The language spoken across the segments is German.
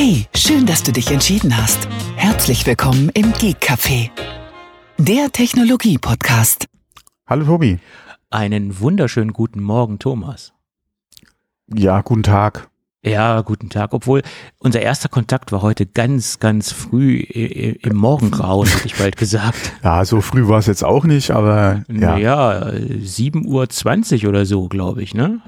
Hey, schön, dass du dich entschieden hast. Herzlich willkommen im Geek Café, der Technologie-Podcast. Hallo Tobi. Einen wunderschönen guten Morgen, Thomas. Ja, guten Tag. Ja, guten Tag. Obwohl unser erster Kontakt war heute ganz, ganz früh im Morgengrauen, hätte ich bald gesagt. Ja, so früh war es jetzt auch nicht, aber ja. Naja, 7.20 Uhr oder so, glaube ich, ne?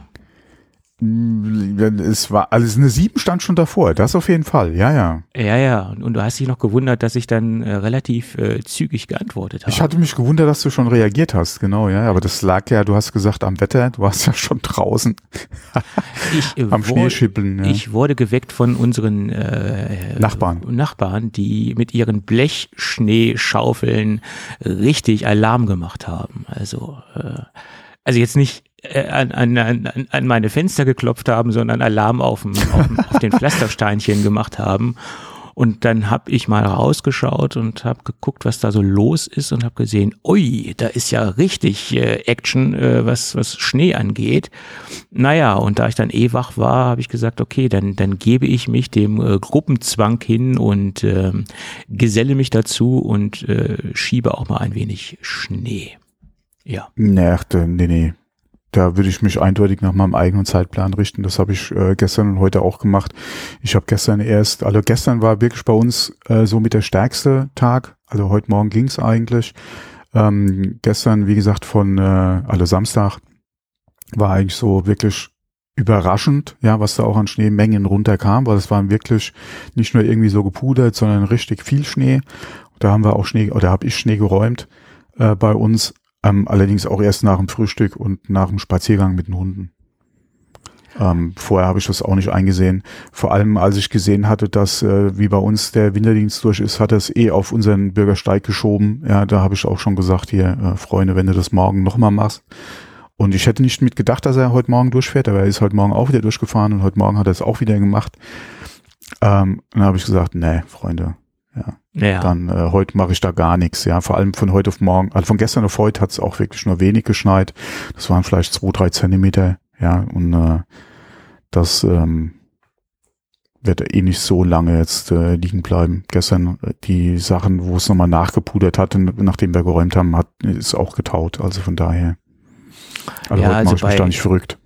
Es war, also eine sieben stand schon davor, das auf jeden Fall, ja, ja. Ja, ja, und du hast dich noch gewundert, dass ich dann äh, relativ äh, zügig geantwortet habe. Ich hatte mich gewundert, dass du schon reagiert hast, genau, ja, aber das lag ja, du hast gesagt, am Wetter, du warst ja schon draußen. ich, äh, am Schneeschippeln. Ja. Ich wurde geweckt von unseren äh, Nachbarn. Nachbarn, die mit ihren Blechschneeschaufeln richtig Alarm gemacht haben. Also, äh, also jetzt nicht an, an, an, an meine Fenster geklopft haben, sondern Alarm auf, dem, auf, dem, auf den Pflastersteinchen gemacht haben. Und dann habe ich mal rausgeschaut und habe geguckt, was da so los ist und habe gesehen, ui, da ist ja richtig äh, Action, äh, was, was Schnee angeht. Naja, und da ich dann eh wach war, habe ich gesagt, okay, dann, dann gebe ich mich dem äh, Gruppenzwang hin und äh, geselle mich dazu und äh, schiebe auch mal ein wenig Schnee. Ja. Nee, nee, nee da würde ich mich eindeutig nach meinem eigenen Zeitplan richten. Das habe ich äh, gestern und heute auch gemacht. Ich habe gestern erst, also gestern war wirklich bei uns äh, so mit der stärkste Tag. Also heute Morgen ging's eigentlich. Ähm, gestern, wie gesagt, von äh, also Samstag war eigentlich so wirklich überraschend, ja, was da auch an Schneemengen runterkam, weil es waren wirklich nicht nur irgendwie so gepudert, sondern richtig viel Schnee. Da haben wir auch Schnee, oder habe ich Schnee geräumt äh, bei uns. Ähm, allerdings auch erst nach dem Frühstück und nach dem Spaziergang mit den Hunden. Ähm, vorher habe ich das auch nicht eingesehen. Vor allem, als ich gesehen hatte, dass äh, wie bei uns der Winterdienst durch ist, hat er es eh auf unseren Bürgersteig geschoben. Ja, da habe ich auch schon gesagt, hier, äh, Freunde, wenn du das morgen nochmal machst. Und ich hätte nicht mit gedacht, dass er heute Morgen durchfährt, aber er ist heute Morgen auch wieder durchgefahren und heute Morgen hat er es auch wieder gemacht. Ähm, dann habe ich gesagt, nee, Freunde, ja. ja. Dann äh, heute mache ich da gar nichts. Ja, vor allem von heute auf morgen, also von gestern auf heute hat es auch wirklich nur wenig geschneit. Das waren vielleicht zwei, drei Zentimeter. Ja, und äh, das ähm, wird eh nicht so lange jetzt äh, liegen bleiben. Gestern äh, die Sachen, wo es nochmal nachgepudert hatte, nachdem wir geräumt haben, hat ist auch getaut. Also von daher. Also ja, also bei,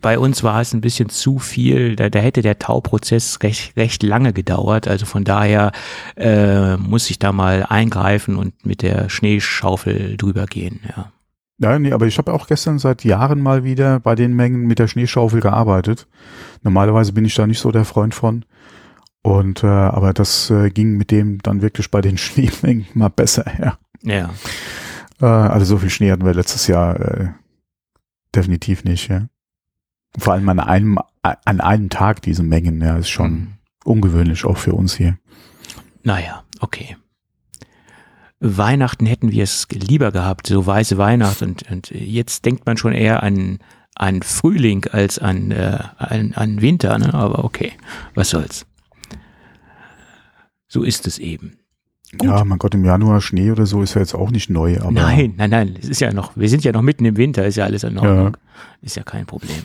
bei, uns war es ein bisschen zu viel. Da, da hätte der Tauprozess recht, recht lange gedauert. Also von daher äh, muss ich da mal eingreifen und mit der Schneeschaufel drüber gehen. Ja. Ja, nee, aber ich habe auch gestern seit Jahren mal wieder bei den Mengen mit der Schneeschaufel gearbeitet. Normalerweise bin ich da nicht so der Freund von. Und äh, aber das äh, ging mit dem dann wirklich bei den Schneemengen mal besser, ja. Ja. Äh, also so viel Schnee hatten wir letztes Jahr äh, definitiv nicht, ja. Vor allem an einem, an einem Tag diese Mengen, ja, ist schon mhm. ungewöhnlich auch für uns hier. Naja, okay. Weihnachten hätten wir es lieber gehabt, so weiße Weihnacht und, und jetzt denkt man schon eher an, an Frühling als an, äh, an, an Winter, ne? aber okay, was soll's. So ist es eben. Gut. Ja, mein Gott, im Januar Schnee oder so ist ja jetzt auch nicht neu. Aber nein, nein, nein, es ist ja noch, wir sind ja noch mitten im Winter, ist ja alles in Ordnung. Ja. Ist ja kein Problem.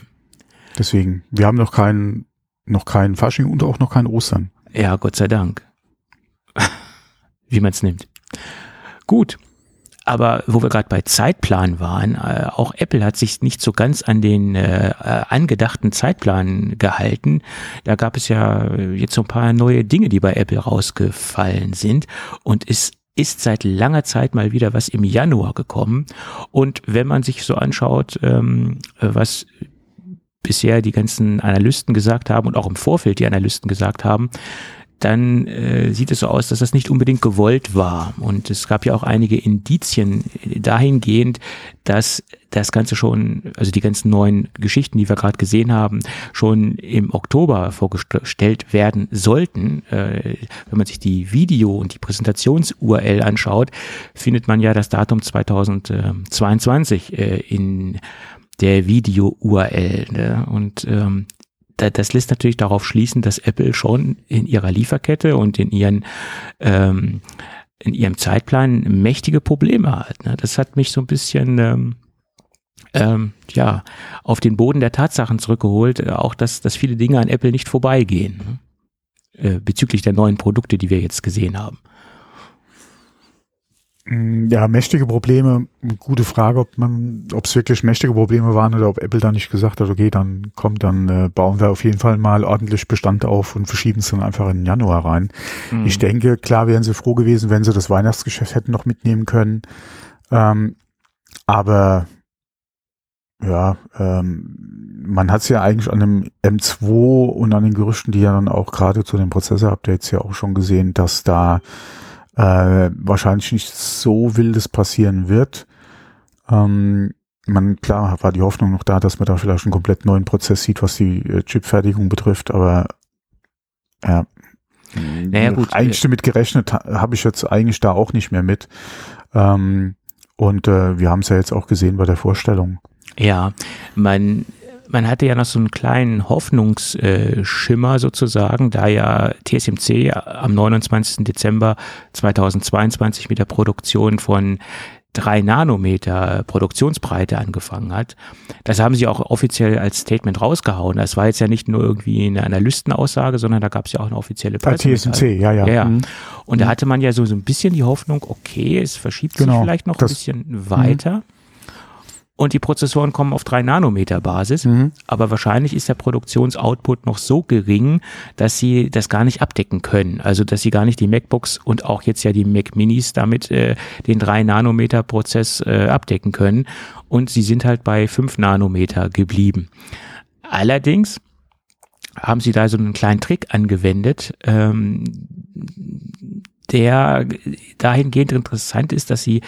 Deswegen, wir haben noch keinen, noch keinen Fasching und auch noch keinen Ostern. Ja, Gott sei Dank. Wie man es nimmt. Gut. Aber wo wir gerade bei Zeitplan waren, äh, auch Apple hat sich nicht so ganz an den äh, äh, angedachten Zeitplan gehalten. Da gab es ja jetzt so ein paar neue Dinge, die bei Apple rausgefallen sind. Und es ist seit langer Zeit mal wieder was im Januar gekommen. Und wenn man sich so anschaut, ähm, was bisher die ganzen Analysten gesagt haben und auch im Vorfeld die Analysten gesagt haben, dann äh, sieht es so aus, dass das nicht unbedingt gewollt war. Und es gab ja auch einige Indizien dahingehend, dass das Ganze schon, also die ganzen neuen Geschichten, die wir gerade gesehen haben, schon im Oktober vorgestellt werden sollten. Äh, wenn man sich die Video- und die Präsentations-URL anschaut, findet man ja das Datum 2022 äh, in der Video-URL. Ne? Und ähm, das lässt natürlich darauf schließen, dass Apple schon in ihrer Lieferkette und in ihren ähm, in ihrem Zeitplan mächtige Probleme hat. Ne? Das hat mich so ein bisschen ähm, ähm, ja auf den Boden der Tatsachen zurückgeholt, äh, auch dass, dass viele Dinge an Apple nicht vorbeigehen. Ne? äh, bezüglich der neuen Produkte, die wir jetzt gesehen haben? Mm, ja, mächtige Probleme, gute Frage, ob man, ob es wirklich mächtige Probleme waren oder ob Apple da nicht gesagt hat, okay, dann kommt, dann äh, bauen wir auf jeden Fall mal ordentlich Bestand auf und verschieben es dann einfach in den Januar rein. Mhm. Ich denke, klar wären sie froh gewesen, wenn sie das Weihnachtsgeschäft hätten noch mitnehmen können. Ähm, aber ja, ähm, man hat es ja eigentlich an dem M2 und an den Gerüchten, die ja dann auch gerade zu den Prozessor-Updates ja auch schon gesehen, dass da äh, wahrscheinlich nicht so wildes passieren wird. Ähm, man, klar, war die Hoffnung noch da, dass man da vielleicht einen komplett neuen Prozess sieht, was die äh, Chipfertigung betrifft, aber ja. Naja, gut. Eigentlich damit gerechnet habe ich jetzt eigentlich da auch nicht mehr mit. Ähm, und äh, wir haben es ja jetzt auch gesehen bei der Vorstellung. Ja, man man hatte ja noch so einen kleinen Hoffnungsschimmer sozusagen, da ja TSMC am 29. Dezember 2022 mit der Produktion von drei Nanometer Produktionsbreite angefangen hat. Das haben sie auch offiziell als Statement rausgehauen. Das war jetzt ja nicht nur irgendwie eine Analystenaussage, sondern da gab es ja auch eine offizielle Bei TSMC, ja, ja. ja. Mhm. Und mhm. da hatte man ja so, so ein bisschen die Hoffnung, okay, es verschiebt genau. sich vielleicht noch ein bisschen weiter. Mhm und die Prozessoren kommen auf 3 Nanometer Basis. Mhm. Aber wahrscheinlich ist der Produktionsoutput noch so gering, dass sie das gar nicht abdecken können. Also dass sie gar nicht die MacBooks und auch jetzt ja die Mac Minis damit äh, den 3 Nanometer Prozess äh, abdecken können. Und sie sind halt bei 5 Nanometer geblieben. Allerdings haben sie da so einen kleinen Trick angewendet, ähm, der dahingehend interessant ist, dass sie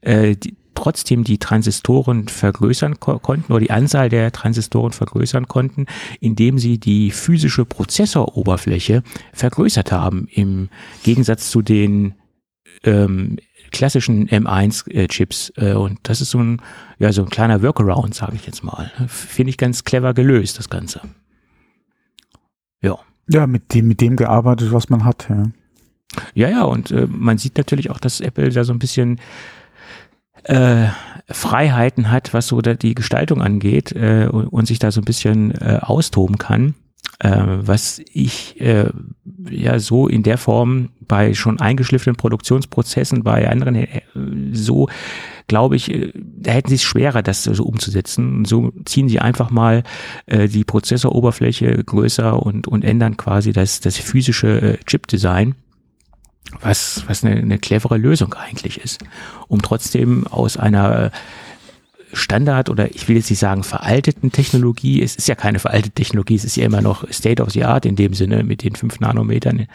äh, die, trotzdem die Transistoren vergrößern ko konnten oder die Anzahl der Transistoren vergrößern konnten, indem sie die physische Prozessoroberfläche vergrößert haben, im Gegensatz zu den ähm, klassischen M1-Chips. Äh, und das ist so ein, ja, so ein kleiner Workaround, sage ich jetzt mal. Finde ich ganz clever gelöst, das Ganze. Ja. Ja, mit dem, mit dem gearbeitet, was man hat, ja. Ja, ja, und äh, man sieht natürlich auch, dass Apple da so ein bisschen äh, Freiheiten hat, was so die Gestaltung angeht äh, und, und, sich da so ein bisschen äh, austoben kann, äh, was ich äh, ja so in der Form bei schon eingeschliffenen Produktionsprozessen bei anderen äh, so glaube ich, da hätten sie es schwerer, das so umzusetzen. so ziehen sie einfach mal äh, die Prozessoroberfläche größer und, und ändern quasi das, das physische äh, Chip-Design was, was eine, eine clevere Lösung eigentlich ist, um trotzdem aus einer Standard oder ich will jetzt nicht sagen veralteten Technologie, es ist ja keine veraltete Technologie, es ist ja immer noch State of the Art in dem Sinne mit den fünf Nanometern,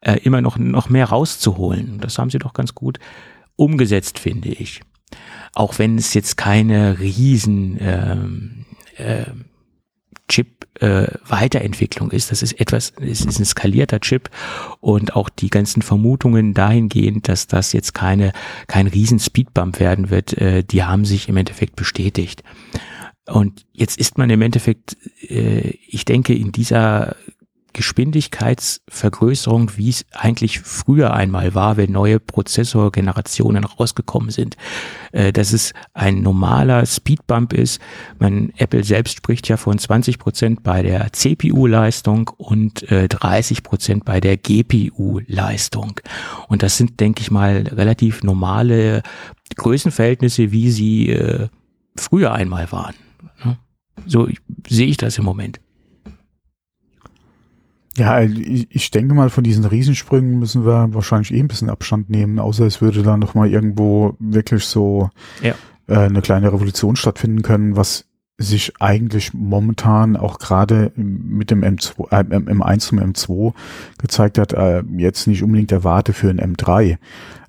äh, immer noch, noch mehr rauszuholen. Das haben sie doch ganz gut umgesetzt, finde ich. Auch wenn es jetzt keine riesen ähm, äh, Chip äh, Weiterentwicklung ist. Das ist etwas, es ist ein skalierter Chip und auch die ganzen Vermutungen dahingehend, dass das jetzt keine kein riesen Speedbump werden wird, äh, die haben sich im Endeffekt bestätigt. Und jetzt ist man im Endeffekt, äh, ich denke, in dieser Geschwindigkeitsvergrößerung, wie es eigentlich früher einmal war, wenn neue Prozessorgenerationen rausgekommen sind. Äh, dass es ein normaler Speedbump ist. Man, Apple selbst spricht ja von 20 Prozent bei der CPU-Leistung und 30 äh, Prozent bei der GPU-Leistung. Und das sind, denke ich mal, relativ normale Größenverhältnisse, wie sie äh, früher einmal waren. Ne? So sehe ich das im Moment. Ja, ich, ich denke mal, von diesen Riesensprüngen müssen wir wahrscheinlich eh ein bisschen Abstand nehmen, außer es würde da noch mal irgendwo wirklich so ja. äh, eine kleine Revolution stattfinden können, was sich eigentlich momentan auch gerade mit dem M2, äh, M1 zum M2 gezeigt hat, äh, jetzt nicht unbedingt erwarte für ein M3.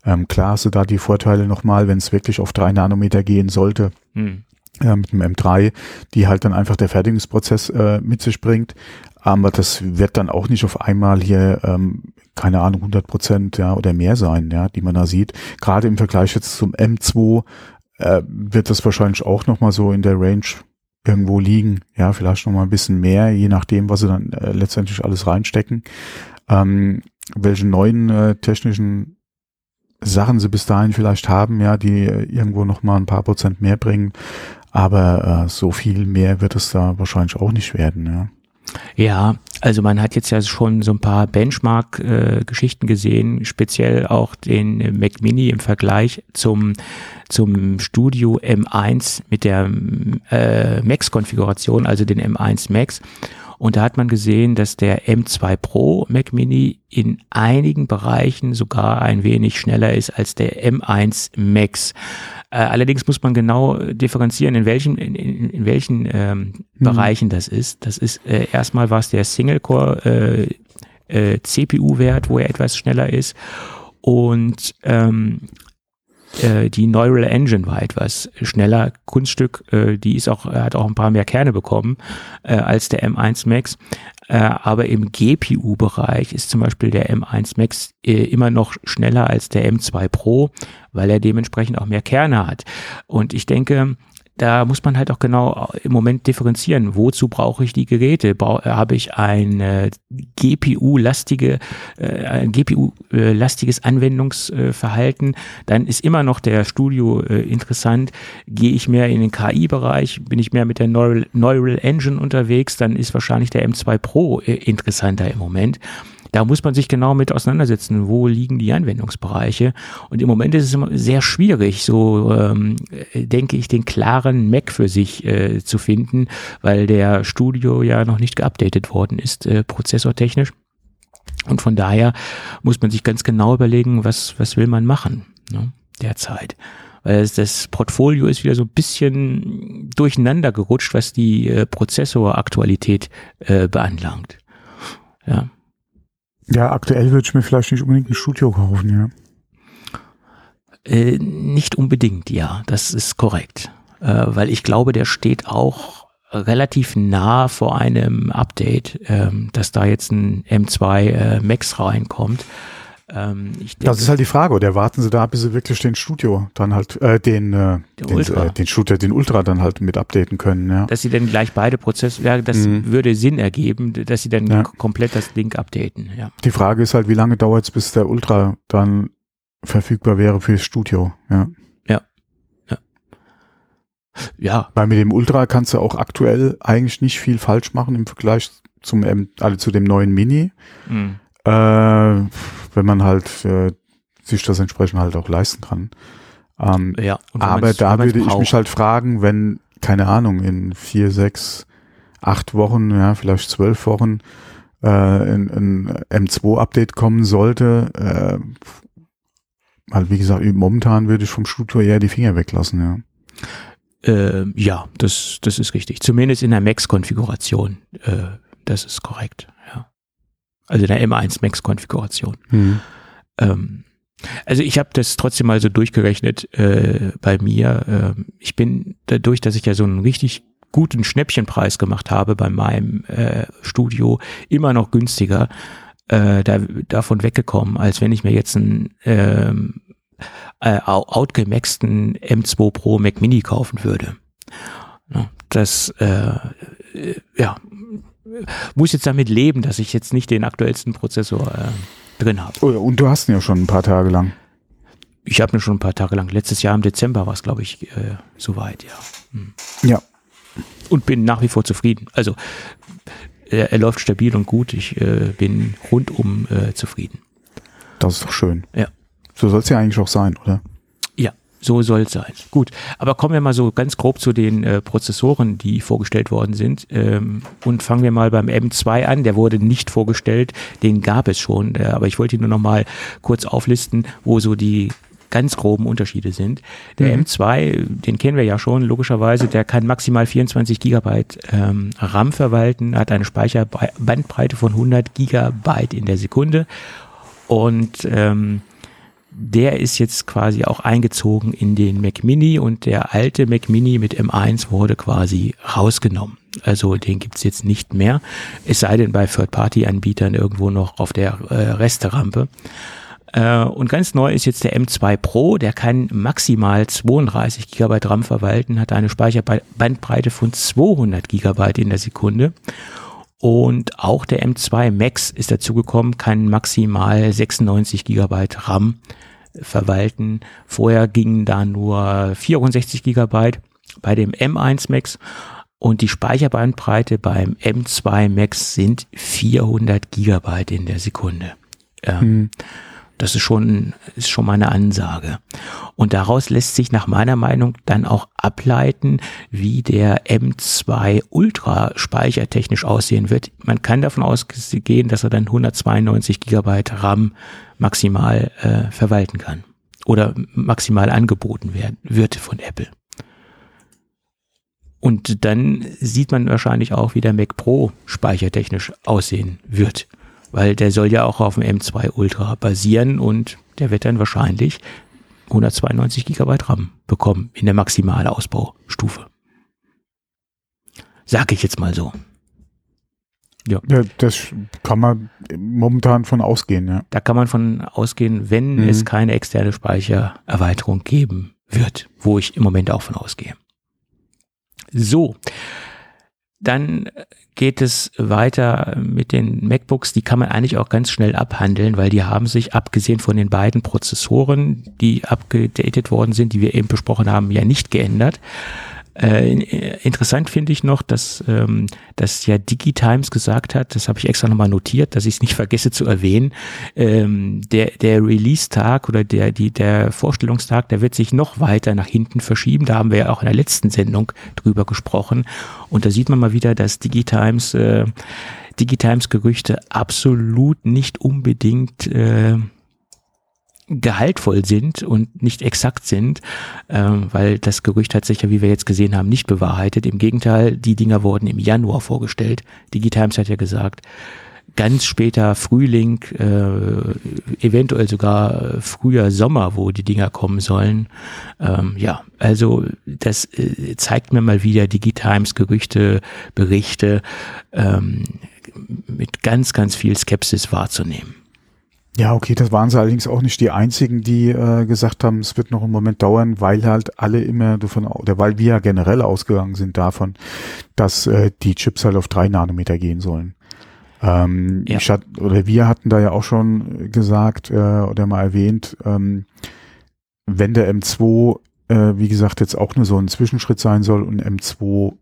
Ähm, klar hast du da die Vorteile nochmal, wenn es wirklich auf drei Nanometer gehen sollte. Hm. Äh, mit dem M3, die halt dann einfach der Fertigungsprozess äh, mit sich bringt. Aber das wird dann auch nicht auf einmal hier, ähm, keine Ahnung, 100 Prozent ja, oder mehr sein, ja, die man da sieht. Gerade im Vergleich jetzt zum M2 äh, wird das wahrscheinlich auch nochmal so in der Range irgendwo liegen. Ja, vielleicht nochmal ein bisschen mehr, je nachdem, was sie dann äh, letztendlich alles reinstecken. Ähm, welche neuen äh, technischen Sachen sie bis dahin vielleicht haben, ja, die äh, irgendwo nochmal ein paar Prozent mehr bringen. Aber äh, so viel mehr wird es da wahrscheinlich auch nicht werden, ja. Ja, also man hat jetzt ja schon so ein paar Benchmark-Geschichten äh, gesehen, speziell auch den Mac Mini im Vergleich zum, zum Studio M1 mit der äh, Max-Konfiguration, also den M1 Max. Und da hat man gesehen, dass der M2 Pro Mac Mini in einigen Bereichen sogar ein wenig schneller ist als der M1 Max. Äh, allerdings muss man genau differenzieren, in welchen, in, in, in welchen ähm, mhm. Bereichen das ist. Das ist äh, erstmal war es der Single-Core äh, äh, CPU-Wert, wo er etwas schneller ist. Und ähm, äh, die Neural Engine war etwas schneller. Kunststück, äh, die ist auch, hat auch ein paar mehr Kerne bekommen äh, als der M1 Max. Äh, aber im GPU-Bereich ist zum Beispiel der M1 Max äh, immer noch schneller als der M2 Pro, weil er dementsprechend auch mehr Kerne hat. Und ich denke, da muss man halt auch genau im Moment differenzieren. Wozu brauche ich die Geräte? Bra habe ich ein äh, GPU-lastige, äh, ein GPU-lastiges Anwendungsverhalten, dann ist immer noch der Studio äh, interessant. Gehe ich mehr in den KI-Bereich, bin ich mehr mit der Neural, Neural Engine unterwegs, dann ist wahrscheinlich der M2 Pro äh, interessanter im Moment da muss man sich genau mit auseinandersetzen, wo liegen die Anwendungsbereiche. Und im Moment ist es immer sehr schwierig, so ähm, denke ich, den klaren Mac für sich äh, zu finden, weil der Studio ja noch nicht geupdatet worden ist, äh, prozessortechnisch. Und von daher muss man sich ganz genau überlegen, was, was will man machen ne, derzeit. Weil das Portfolio ist wieder so ein bisschen durcheinander gerutscht, was die äh, Prozessoraktualität äh, beanlangt. Ja. Ja, aktuell würde ich mir vielleicht nicht unbedingt ein Studio kaufen, ja. Äh, nicht unbedingt, ja, das ist korrekt. Äh, weil ich glaube, der steht auch relativ nah vor einem Update, äh, dass da jetzt ein M2 äh, Max reinkommt. Ähm, denke, das ist halt die Frage, oder warten Sie da, bis Sie wirklich den Studio dann halt, äh, den, äh, den, Ultra. Äh, den Shooter, den Ultra dann halt mit updaten können, ja. Dass Sie dann gleich beide Prozesse, ja, das mhm. würde Sinn ergeben, dass Sie dann ja. komplett das Link updaten, ja. Die Frage ist halt, wie lange dauert es, bis der Ultra dann verfügbar wäre fürs Studio, ja. Ja. Ja. Ja. Weil mit dem Ultra kannst du auch aktuell eigentlich nicht viel falsch machen im Vergleich zum, also zu dem neuen Mini. Mhm. Äh, wenn man halt äh, sich das entsprechend halt auch leisten kann. Ähm, ja, aber da würde ich mich halt fragen, wenn, keine Ahnung, in vier, sechs, acht Wochen, ja, vielleicht zwölf Wochen äh, ein, ein M2-Update kommen sollte, äh, halt wie gesagt, momentan würde ich vom Studio eher die Finger weglassen, ja. Äh, ja, das, das ist richtig. Zumindest in der Max-Konfiguration. Äh, das ist korrekt also der M1 Max-Konfiguration. Mhm. Ähm, also ich habe das trotzdem mal so durchgerechnet äh, bei mir. Äh, ich bin dadurch, dass ich ja so einen richtig guten Schnäppchenpreis gemacht habe bei meinem äh, Studio, immer noch günstiger äh, da, davon weggekommen, als wenn ich mir jetzt einen ähm, äh, outgemaxten M2 Pro Mac Mini kaufen würde. Das äh, ja, muss jetzt damit leben, dass ich jetzt nicht den aktuellsten Prozessor äh, drin habe. Oh, und du hast ihn ja schon ein paar Tage lang. Ich habe ihn schon ein paar Tage lang. Letztes Jahr im Dezember war es, glaube ich, äh, soweit, ja. Hm. Ja. Und bin nach wie vor zufrieden. Also er, er läuft stabil und gut. Ich äh, bin rundum äh, zufrieden. Das ist doch schön. Ja. So soll es ja eigentlich auch sein, oder? So soll es sein. Gut, aber kommen wir mal so ganz grob zu den äh, Prozessoren, die vorgestellt worden sind. Ähm, und fangen wir mal beim M2 an. Der wurde nicht vorgestellt, den gab es schon. Äh, aber ich wollte ihn nur noch mal kurz auflisten, wo so die ganz groben Unterschiede sind. Der mhm. M2, den kennen wir ja schon, logischerweise, der kann maximal 24 Gigabyte ähm, RAM verwalten, hat eine Speicherbandbreite von 100 Gigabyte in der Sekunde und ähm, der ist jetzt quasi auch eingezogen in den Mac Mini und der alte Mac Mini mit M1 wurde quasi rausgenommen. Also den gibt's jetzt nicht mehr, es sei denn bei Third-Party-Anbietern irgendwo noch auf der äh, Resterampe. Äh, und ganz neu ist jetzt der M2 Pro, der kann maximal 32 GB RAM verwalten, hat eine Speicherbandbreite von 200 GB in der Sekunde. Und auch der M2 Max ist dazugekommen, kann maximal 96 GB RAM verwalten. Vorher gingen da nur 64 Gigabyte bei dem M1 Max. Und die Speicherbandbreite beim M2 Max sind 400 Gigabyte in der Sekunde. Ähm, mhm. Das ist schon, ist schon mal eine Ansage. Und daraus lässt sich nach meiner Meinung dann auch ableiten, wie der M2 Ultra speichertechnisch aussehen wird. Man kann davon ausgehen, dass er dann 192 Gigabyte RAM maximal äh, verwalten kann oder maximal angeboten werden wird von Apple. Und dann sieht man wahrscheinlich auch, wie der Mac Pro speichertechnisch aussehen wird weil der soll ja auch auf dem M2 Ultra basieren und der wird dann wahrscheinlich 192 Gigabyte RAM bekommen in der Maximalausbaustufe. Sag ich jetzt mal so. Ja. ja, das kann man momentan von ausgehen, ja. Da kann man von ausgehen, wenn mhm. es keine externe Speichererweiterung geben wird, wo ich im Moment auch von ausgehe. So, dann geht es weiter mit den MacBooks. Die kann man eigentlich auch ganz schnell abhandeln, weil die haben sich, abgesehen von den beiden Prozessoren, die abgedatet worden sind, die wir eben besprochen haben, ja nicht geändert. Äh, interessant finde ich noch, dass, ähm, dass ja DigiTimes gesagt hat, das habe ich extra nochmal notiert, dass ich es nicht vergesse zu erwähnen, ähm, der, der Release-Tag oder der, die, der Vorstellungstag, der wird sich noch weiter nach hinten verschieben. Da haben wir ja auch in der letzten Sendung drüber gesprochen. Und da sieht man mal wieder, dass DigiTimes, äh, DigiTimes Gerüchte absolut nicht unbedingt äh, gehaltvoll sind und nicht exakt sind, ähm, weil das Gerücht hat sich ja, wie wir jetzt gesehen haben, nicht bewahrheitet. Im Gegenteil, die Dinger wurden im Januar vorgestellt. Digitimes hat ja gesagt, ganz später Frühling, äh, eventuell sogar früher Sommer, wo die Dinger kommen sollen. Ähm, ja, also das äh, zeigt mir mal wieder Digitimes Gerüchte, Berichte ähm, mit ganz, ganz viel Skepsis wahrzunehmen. Ja, okay, das waren sie allerdings auch nicht die einzigen, die äh, gesagt haben, es wird noch einen Moment dauern, weil halt alle immer davon, oder weil wir ja generell ausgegangen sind davon, dass äh, die Chips halt auf drei Nanometer gehen sollen. Ähm, ja. ich hat, oder wir hatten da ja auch schon gesagt äh, oder mal erwähnt, ähm, wenn der M2, äh, wie gesagt, jetzt auch nur so ein Zwischenschritt sein soll und M2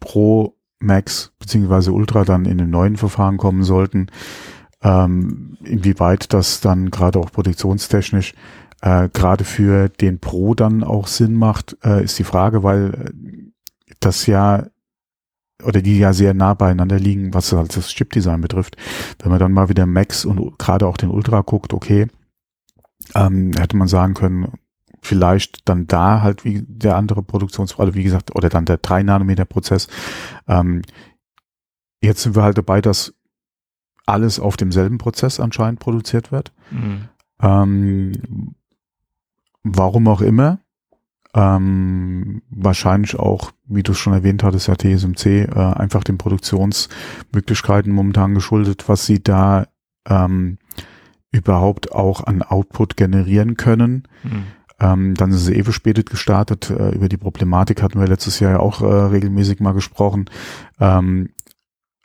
Pro Max beziehungsweise Ultra dann in den neuen Verfahren kommen sollten, ähm, inwieweit das dann gerade auch produktionstechnisch äh, gerade für den Pro dann auch Sinn macht, äh, ist die Frage, weil das ja oder die ja sehr nah beieinander liegen, was halt das Chipdesign betrifft. Wenn man dann mal wieder Max und gerade auch den Ultra guckt, okay, ähm, hätte man sagen können, vielleicht dann da halt wie der andere Produktions, also wie gesagt, oder dann der 3 Nanometer Prozess. Ähm, jetzt sind wir halt dabei, dass alles auf demselben Prozess anscheinend produziert wird. Mhm. Ähm, warum auch immer. Ähm, wahrscheinlich auch, wie du schon erwähnt hattest, ja TSMC, äh, einfach den Produktionsmöglichkeiten momentan geschuldet, was sie da ähm, überhaupt auch an Output generieren können. Mhm. Ähm, dann ist es Ewe spätet gestartet. Äh, über die Problematik hatten wir letztes Jahr ja auch äh, regelmäßig mal gesprochen. Ähm,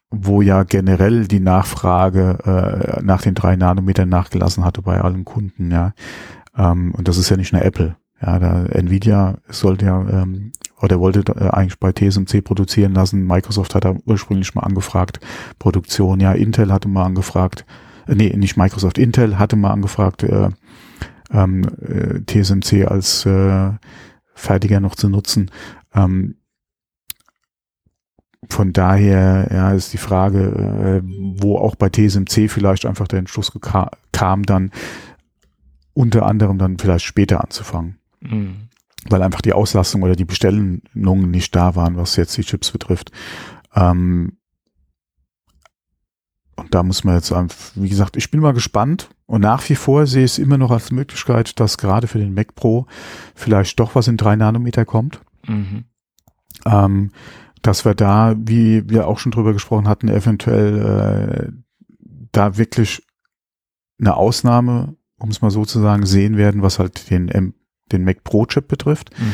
wo ja generell die Nachfrage äh, nach den drei Nanometern nachgelassen hatte bei allen Kunden, ja. Ähm, und das ist ja nicht nur Apple. Ja, da Nvidia sollte ja ähm, oder wollte äh, eigentlich bei TSMC produzieren lassen. Microsoft hat da ursprünglich mal angefragt, Produktion, ja, Intel hatte mal angefragt, äh, nee, nicht Microsoft, Intel hatte mal angefragt, äh, ähm, äh, TSMC als äh, Fertiger noch zu nutzen. Ähm, von daher ja, ist die Frage, äh, wo auch bei TSMC vielleicht einfach der Entschluss kam, dann unter anderem dann vielleicht später anzufangen. Mhm. Weil einfach die Auslastung oder die Bestellungen nicht da waren, was jetzt die Chips betrifft. Ähm, und da muss man jetzt, wie gesagt, ich bin mal gespannt und nach wie vor sehe ich es immer noch als Möglichkeit, dass gerade für den Mac Pro vielleicht doch was in drei Nanometer kommt. Mhm. Ähm, dass wir da, wie wir auch schon drüber gesprochen hatten, eventuell äh, da wirklich eine Ausnahme, um es mal so zu sagen, sehen werden, was halt den, M den Mac Pro Chip betrifft. Mhm.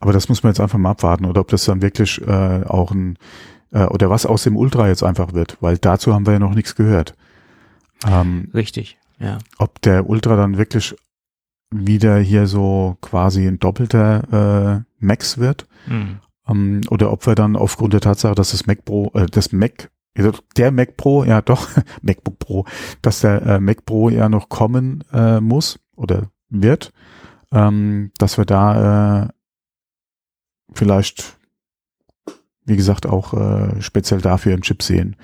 Aber das muss man jetzt einfach mal abwarten oder ob das dann wirklich äh, auch ein äh, oder was aus dem Ultra jetzt einfach wird, weil dazu haben wir ja noch nichts gehört. Ähm, Richtig, ja. Ob der Ultra dann wirklich wieder hier so quasi ein doppelter äh, Max wird mhm Ähm, oder ob wir dann aufgrund der Tatsache, dass das Mac Pro, äh, das Mac, der Mac Pro, ja doch, MacBook Pro, dass der äh, Mac Pro ja noch kommen äh, muss oder wird, ähm, dass wir da äh, vielleicht wie gesagt, auch äh, speziell dafür einen Chip sehen.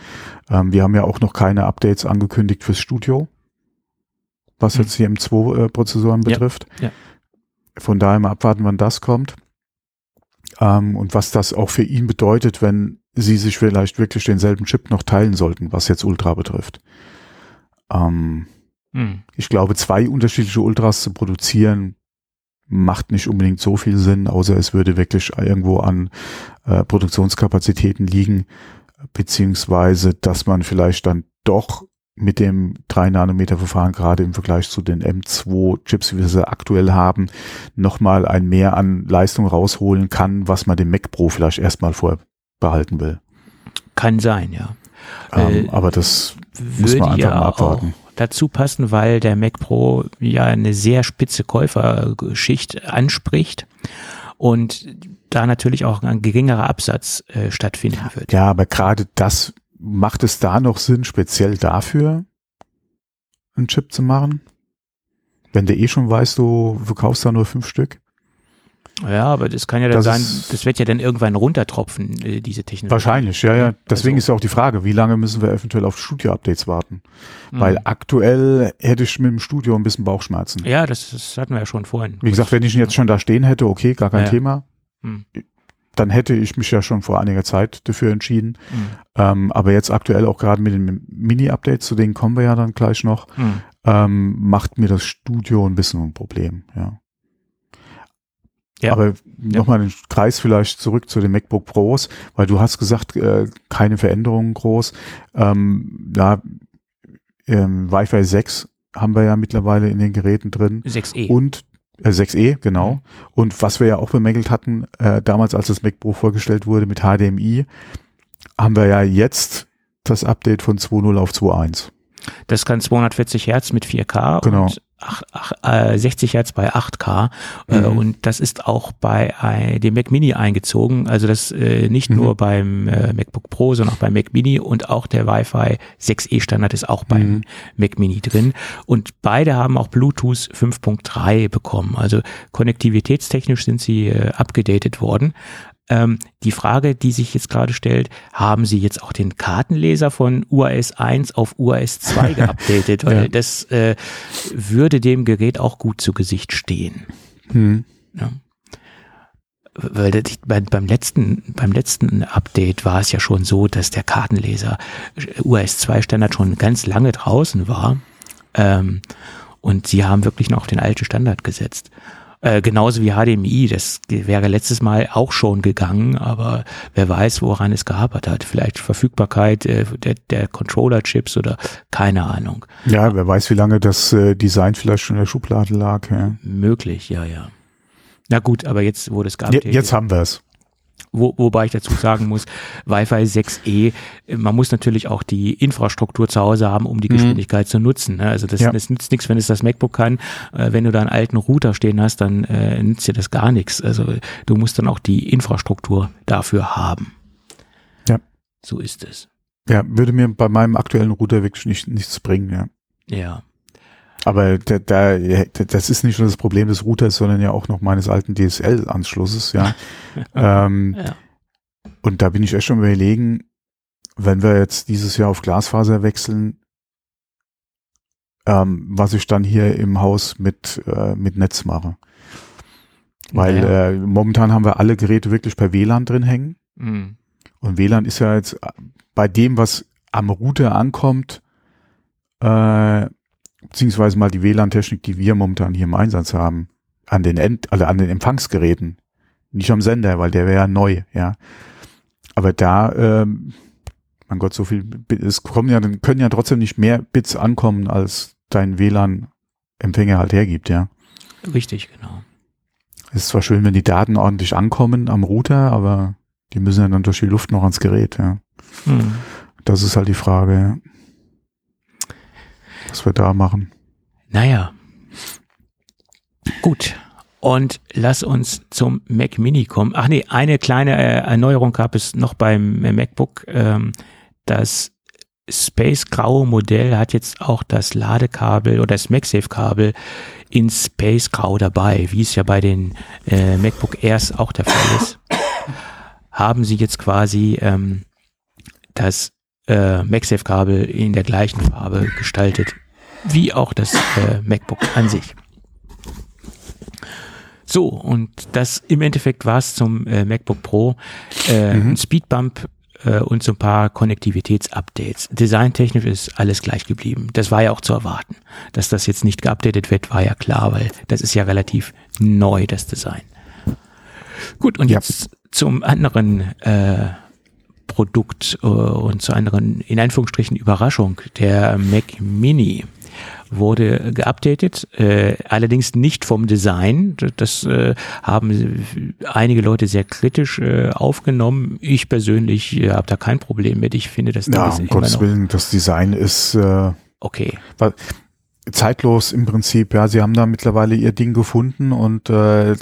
Ähm, wir haben ja auch noch keine Updates angekündigt fürs Studio, was mhm. jetzt die M2-Prozessoren äh, betrifft. Ja, ja. Von daher mal abwarten, wann das kommt. Ähm, und was das auch für ihn bedeutet, wenn sie sich vielleicht wirklich denselben Chip noch teilen sollten, was jetzt Ultra betrifft. Ähm, mhm. Ich glaube, zwei unterschiedliche Ultras zu produzieren, macht nicht unbedingt so viel Sinn, außer es würde wirklich irgendwo an äh, Produktionskapazitäten liegen, beziehungsweise dass man vielleicht dann doch mit dem 3-Nanometer-Verfahren gerade im Vergleich zu den M2-Chips, wie wir sie aktuell haben, nochmal ein Mehr an Leistung rausholen kann, was man dem Mac Pro vielleicht erstmal vorbehalten will. Kann sein, ja. Ähm, äh, aber das muss man einfach ja mal abwarten dazu passen, weil der Mac Pro ja eine sehr spitze Käuferschicht anspricht und da natürlich auch ein geringerer Absatz äh, stattfinden wird. Ja, aber gerade das macht es da noch Sinn, speziell dafür einen Chip zu machen? Wenn du eh schon weißt, du verkaufst da nur fünf Stück? Ja, aber das kann ja dann das sein, das wird ja dann irgendwann runtertropfen, äh, diese Technologie. Wahrscheinlich, ja, ja. Deswegen also. ist ja auch die Frage, wie lange müssen wir eventuell auf Studio-Updates warten? Mhm. Weil aktuell hätte ich mit dem Studio ein bisschen Bauchschmerzen. Ja, das, das hatten wir ja schon vorhin. Wie gesagt, wenn ich ihn jetzt schon da stehen hätte, okay, gar kein ja. Thema. Mhm. Dann hätte ich mich ja schon vor einiger Zeit dafür entschieden. Mhm. Ähm, aber jetzt aktuell auch gerade mit den Mini-Updates, zu denen kommen wir ja dann gleich noch, mhm. ähm, macht mir das Studio ein bisschen ein Problem, ja. Ja. Aber nochmal den Kreis vielleicht zurück zu den MacBook Pros, weil du hast gesagt, äh, keine Veränderungen groß. Ähm, ja, ähm, Wi-Fi 6 haben wir ja mittlerweile in den Geräten drin. 6E. Und äh, 6E, genau. Und was wir ja auch bemängelt hatten, äh, damals als das MacBook vorgestellt wurde mit HDMI, haben wir ja jetzt das Update von 2.0 auf 2.1. Das kann 240 Hertz mit 4K genau. und 8, 8, äh, 60 Hertz bei 8K äh, mhm. und das ist auch bei äh, dem Mac Mini eingezogen, also das äh, nicht mhm. nur beim äh, MacBook Pro, sondern auch beim Mac Mini und auch der Wi-Fi 6E Standard ist auch beim mhm. Mac Mini drin und beide haben auch Bluetooth 5.3 bekommen, also konnektivitätstechnisch sind sie äh, abgedatet worden, ähm, die Frage, die sich jetzt gerade stellt, haben Sie jetzt auch den Kartenleser von UAS 1 auf UAS 2 geupdatet? Weil ja. das äh, würde dem Gerät auch gut zu Gesicht stehen. Hm. Ja. Weil das, bei, beim letzten, beim letzten Update war es ja schon so, dass der Kartenleser UAS 2 Standard schon ganz lange draußen war. Ähm, und sie haben wirklich noch den alten Standard gesetzt. Äh, genauso wie HDMI, das wäre letztes Mal auch schon gegangen, aber wer weiß, woran es gehapert hat. Vielleicht Verfügbarkeit äh, der, der Controller-Chips oder keine Ahnung. Ja, wer weiß, wie lange das äh, Design vielleicht schon in der Schublade lag. Ja. Möglich, ja, ja. Na gut, aber jetzt wurde es geupdatet. Jetzt haben wir es. Wo, wobei ich dazu sagen muss, Wi-Fi 6E, man muss natürlich auch die Infrastruktur zu Hause haben, um die mhm. Geschwindigkeit mhm. zu nutzen. Ne? Also das, ja. das nützt nichts, wenn es das MacBook kann. Äh, wenn du da einen alten Router stehen hast, dann äh, nützt dir das gar nichts. Also du musst dann auch die Infrastruktur dafür haben. Ja. So ist es. Ja, würde mir bei meinem aktuellen Router wirklich nicht, nichts bringen, ja. Ja. Aber da, da, das ist nicht nur das Problem des Routers, sondern ja auch noch meines alten DSL-Anschlusses, ja. ähm, ja. Und da bin ich echt schon überlegen, wenn wir jetzt dieses Jahr auf Glasfaser wechseln, ähm, was ich dann hier im Haus mit, äh, mit Netz mache. Weil naja. äh, momentan haben wir alle Geräte wirklich per WLAN drin hängen. Mhm. Und WLAN ist ja jetzt bei dem, was am Router ankommt, äh, beziehungsweise mal die WLAN-Technik, die wir momentan hier im Einsatz haben, an den End, also an den Empfangsgeräten, nicht am Sender, weil der wäre ja neu, ja. Aber da, ähm, mein Gott, so viel, es kommen ja, können ja trotzdem nicht mehr Bits ankommen, als dein WLAN-Empfänger halt hergibt, ja. Richtig, genau. Es ist zwar schön, wenn die Daten ordentlich ankommen am Router, aber die müssen ja dann durch die Luft noch ans Gerät, ja. Hm. Das ist halt die Frage, ja was wir da machen. Naja. Gut. Und lass uns zum Mac Mini kommen. Ach nee, eine kleine äh, Erneuerung gab es noch beim äh, MacBook. Ähm, das Space graue Modell hat jetzt auch das Ladekabel oder das MagSafe-Kabel in Space Grau dabei, wie es ja bei den äh, MacBook Airs auch der Fall ist. Haben sie jetzt quasi ähm, das äh, MagSafe-Kabel in der gleichen Farbe gestaltet, wie auch das äh, MacBook an sich. So, und das im Endeffekt war es zum äh, MacBook Pro. Äh, mhm. Ein Speedbump äh, und so ein paar Konnektivitätsupdates. Designtechnisch ist alles gleich geblieben. Das war ja auch zu erwarten. Dass das jetzt nicht geupdatet wird, war ja klar, weil das ist ja relativ neu, das Design. Gut, und ja. jetzt zum anderen äh, Produkt äh, und zur anderen, in Anführungsstrichen, Überraschung, der Mac Mini wurde geupdatet, äh, allerdings nicht vom Design. Das äh, haben einige Leute sehr kritisch äh, aufgenommen. Ich persönlich äh, habe da kein Problem mit. Ich finde, das ja, um Gottes Willen, das Design ist äh, okay. Zeitlos im Prinzip. Ja, sie haben da mittlerweile ihr Ding gefunden und äh,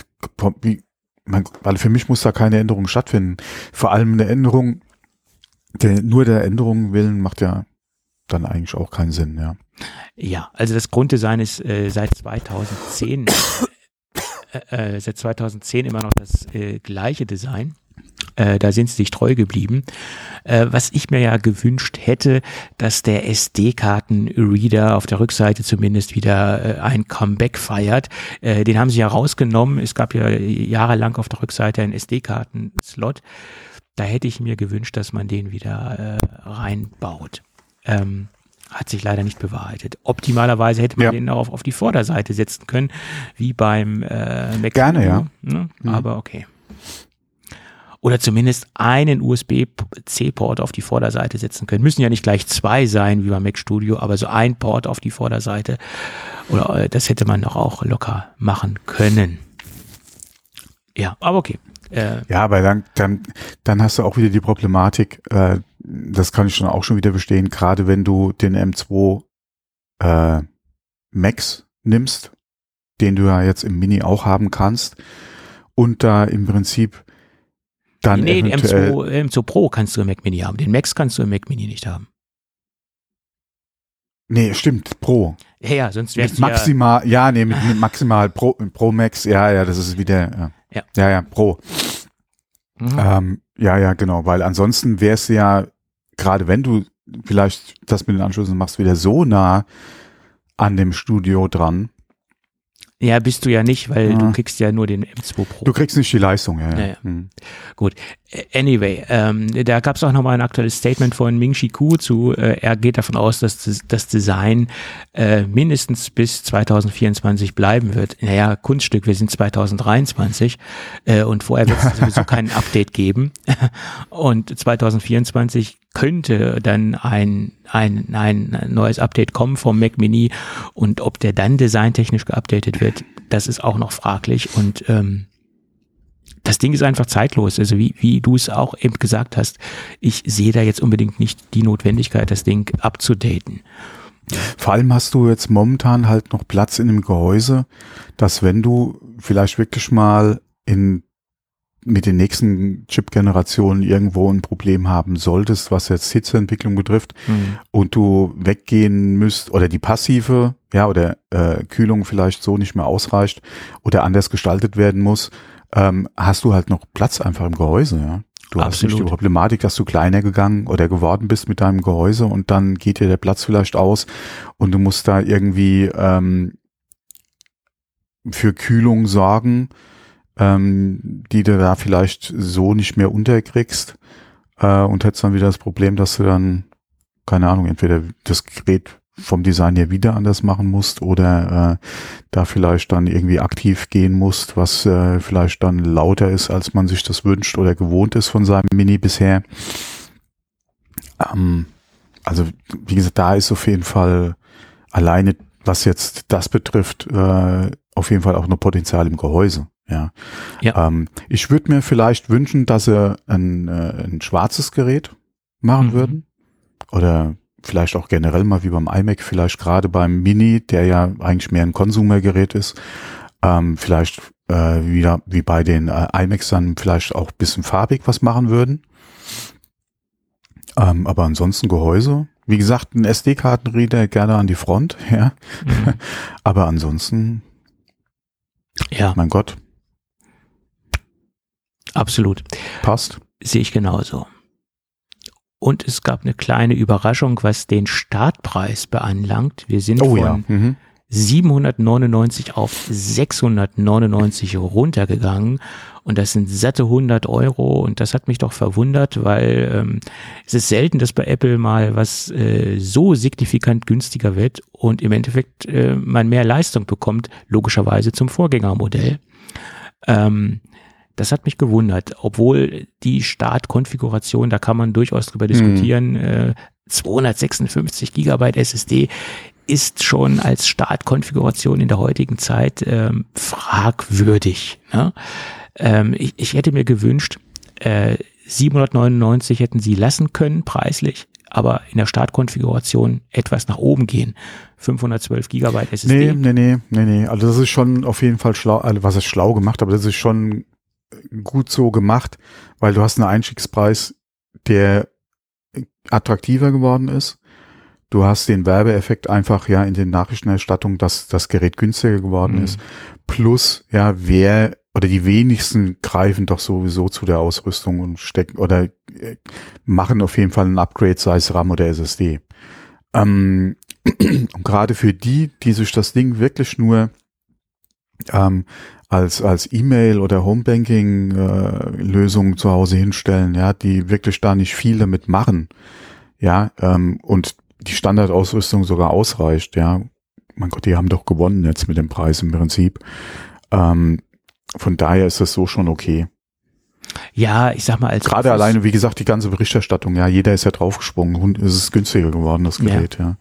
wie, man, weil für mich muss da keine Änderung stattfinden. Vor allem eine Änderung, der, nur der Änderung willen macht ja dann eigentlich auch keinen Sinn, ja. Ja, also das Grunddesign ist äh, seit 2010 äh, äh, seit 2010 immer noch das äh, gleiche Design. Äh, da sind sie sich treu geblieben. Äh, was ich mir ja gewünscht hätte, dass der SD-Karten-Reader auf der Rückseite zumindest wieder äh, ein Comeback feiert. Äh, den haben sie ja rausgenommen. Es gab ja jahrelang auf der Rückseite einen SD-Karten-Slot. Da hätte ich mir gewünscht, dass man den wieder äh, reinbaut. Ähm, hat sich leider nicht bewahrheitet. Optimalerweise hätte man ja. den auch auf, die Vorderseite setzen können, wie beim äh, Mac Gerne, ja. Ne? Mhm. Aber okay. Oder zumindest einen USB-C-Port auf die Vorderseite setzen können. Müssen ja nicht gleich zwei sein, wie beim Mac Studio, aber so ein Port auf die Vorderseite. Oder äh, das hätte man doch auch locker machen können. Ja, aber okay. Äh, ja, aber dann, dann, dann hast du auch wieder die Problematik, äh, das kann ich schon auch schon wieder verstehen, gerade wenn du den M2 äh, Max nimmst, den du ja jetzt im Mini auch haben kannst, und da im Prinzip dann nee, eventuell M2, M2 Pro kannst du im Mac Mini haben, den Max kannst du im Mac Mini nicht haben. Nee, stimmt, Pro. Ja, ja sonst wäre es maximal, ja, nee, mit, mit, maximal Pro, Pro Max, ja, ja, das ist wieder, ja, ja, ja, ja Pro. Mhm. Ähm, ja, ja, genau, weil ansonsten wäre es ja gerade wenn du vielleicht das mit den Anschlüssen machst, wieder so nah an dem Studio dran. Ja, bist du ja nicht, weil ja. du kriegst ja nur den M2 Pro. Du kriegst nicht die Leistung, ja. ja. ja. Hm. Gut. Anyway, ähm, da gab es auch nochmal ein aktuelles Statement von Ming Chi Ku zu, äh, er geht davon aus, dass das Design äh, mindestens bis 2024 bleiben wird. Naja, Kunststück, wir sind 2023 äh, und vorher wird es sowieso kein Update geben. Und 2024 könnte dann ein, ein, ein neues Update kommen vom Mac Mini und ob der dann designtechnisch geupdatet wird, das ist auch noch fraglich und ähm, das Ding ist einfach zeitlos. Also wie, wie du es auch eben gesagt hast, ich sehe da jetzt unbedingt nicht die Notwendigkeit, das Ding abzudaten. Vor allem hast du jetzt momentan halt noch Platz in dem Gehäuse, dass wenn du vielleicht wirklich mal in mit den nächsten Chip-Generationen irgendwo ein Problem haben solltest, was jetzt Hitzeentwicklung betrifft, mhm. und du weggehen müsst oder die passive, ja, oder äh, Kühlung vielleicht so nicht mehr ausreicht oder anders gestaltet werden muss, ähm, hast du halt noch Platz einfach im Gehäuse, ja. Du Absolut. hast nicht die Problematik, dass du kleiner gegangen oder geworden bist mit deinem Gehäuse und dann geht dir der Platz vielleicht aus und du musst da irgendwie ähm, für Kühlung sorgen ähm, die du da vielleicht so nicht mehr unterkriegst äh, und hättest dann wieder das Problem, dass du dann, keine Ahnung, entweder das Gerät vom Design her wieder anders machen musst oder äh, da vielleicht dann irgendwie aktiv gehen musst, was äh, vielleicht dann lauter ist, als man sich das wünscht oder gewohnt ist von seinem Mini bisher. Ähm, also wie gesagt, da ist auf jeden Fall alleine, was jetzt das betrifft, äh, auf jeden Fall auch noch Potenzial im Gehäuse. Ja. ja. Ähm, ich würde mir vielleicht wünschen, dass sie ein, äh, ein schwarzes Gerät machen mhm. würden. Oder vielleicht auch generell mal wie beim iMac, vielleicht gerade beim Mini, der ja eigentlich mehr ein Konsumergerät ist, ähm, vielleicht äh, wieder wie bei den äh, iMacs dann vielleicht auch bisschen farbig was machen würden. Ähm, aber ansonsten Gehäuse. Wie gesagt, ein SD-Kartenreader gerne an die Front, ja. Mhm. aber ansonsten, ja. mein Gott. Absolut. Passt. Sehe ich genauso. Und es gab eine kleine Überraschung, was den Startpreis beanlangt. Wir sind oh, von ja. mhm. 799 auf 699 runtergegangen und das sind satte 100 Euro und das hat mich doch verwundert, weil ähm, es ist selten, dass bei Apple mal was äh, so signifikant günstiger wird und im Endeffekt äh, man mehr Leistung bekommt, logischerweise zum Vorgängermodell. Ähm, das hat mich gewundert, obwohl die Startkonfiguration, da kann man durchaus drüber diskutieren, mhm. äh, 256 Gigabyte SSD ist schon als Startkonfiguration in der heutigen Zeit ähm, fragwürdig. Ne? Ähm, ich, ich hätte mir gewünscht, äh, 799 hätten sie lassen können preislich, aber in der Startkonfiguration etwas nach oben gehen. 512 Gigabyte SSD. Nee, nee, nee, nee, nee. Also das ist schon auf jeden Fall schlau, also was ist schlau gemacht, aber das ist schon gut so gemacht, weil du hast einen Einstiegspreis, der attraktiver geworden ist. Du hast den Werbeeffekt einfach ja in den Nachrichtenerstattungen, dass das Gerät günstiger geworden mhm. ist. Plus, ja, wer oder die wenigsten greifen doch sowieso zu der Ausrüstung und stecken oder äh, machen auf jeden Fall ein Upgrade, sei es RAM oder SSD. Ähm, und gerade für die, die sich das Ding wirklich nur ähm, als als E-Mail oder Homebanking äh, Lösung zu Hause hinstellen, ja, die wirklich da nicht viel damit machen, ja, ähm, und die Standardausrüstung sogar ausreicht, ja. Mein Gott, die haben doch gewonnen jetzt mit dem Preis im Prinzip. Ähm, von daher ist das so schon okay. Ja, ich sag mal als gerade alleine, wie gesagt, die ganze Berichterstattung, ja, jeder ist ja draufgesprungen und es ist günstiger geworden, das Gerät, ja.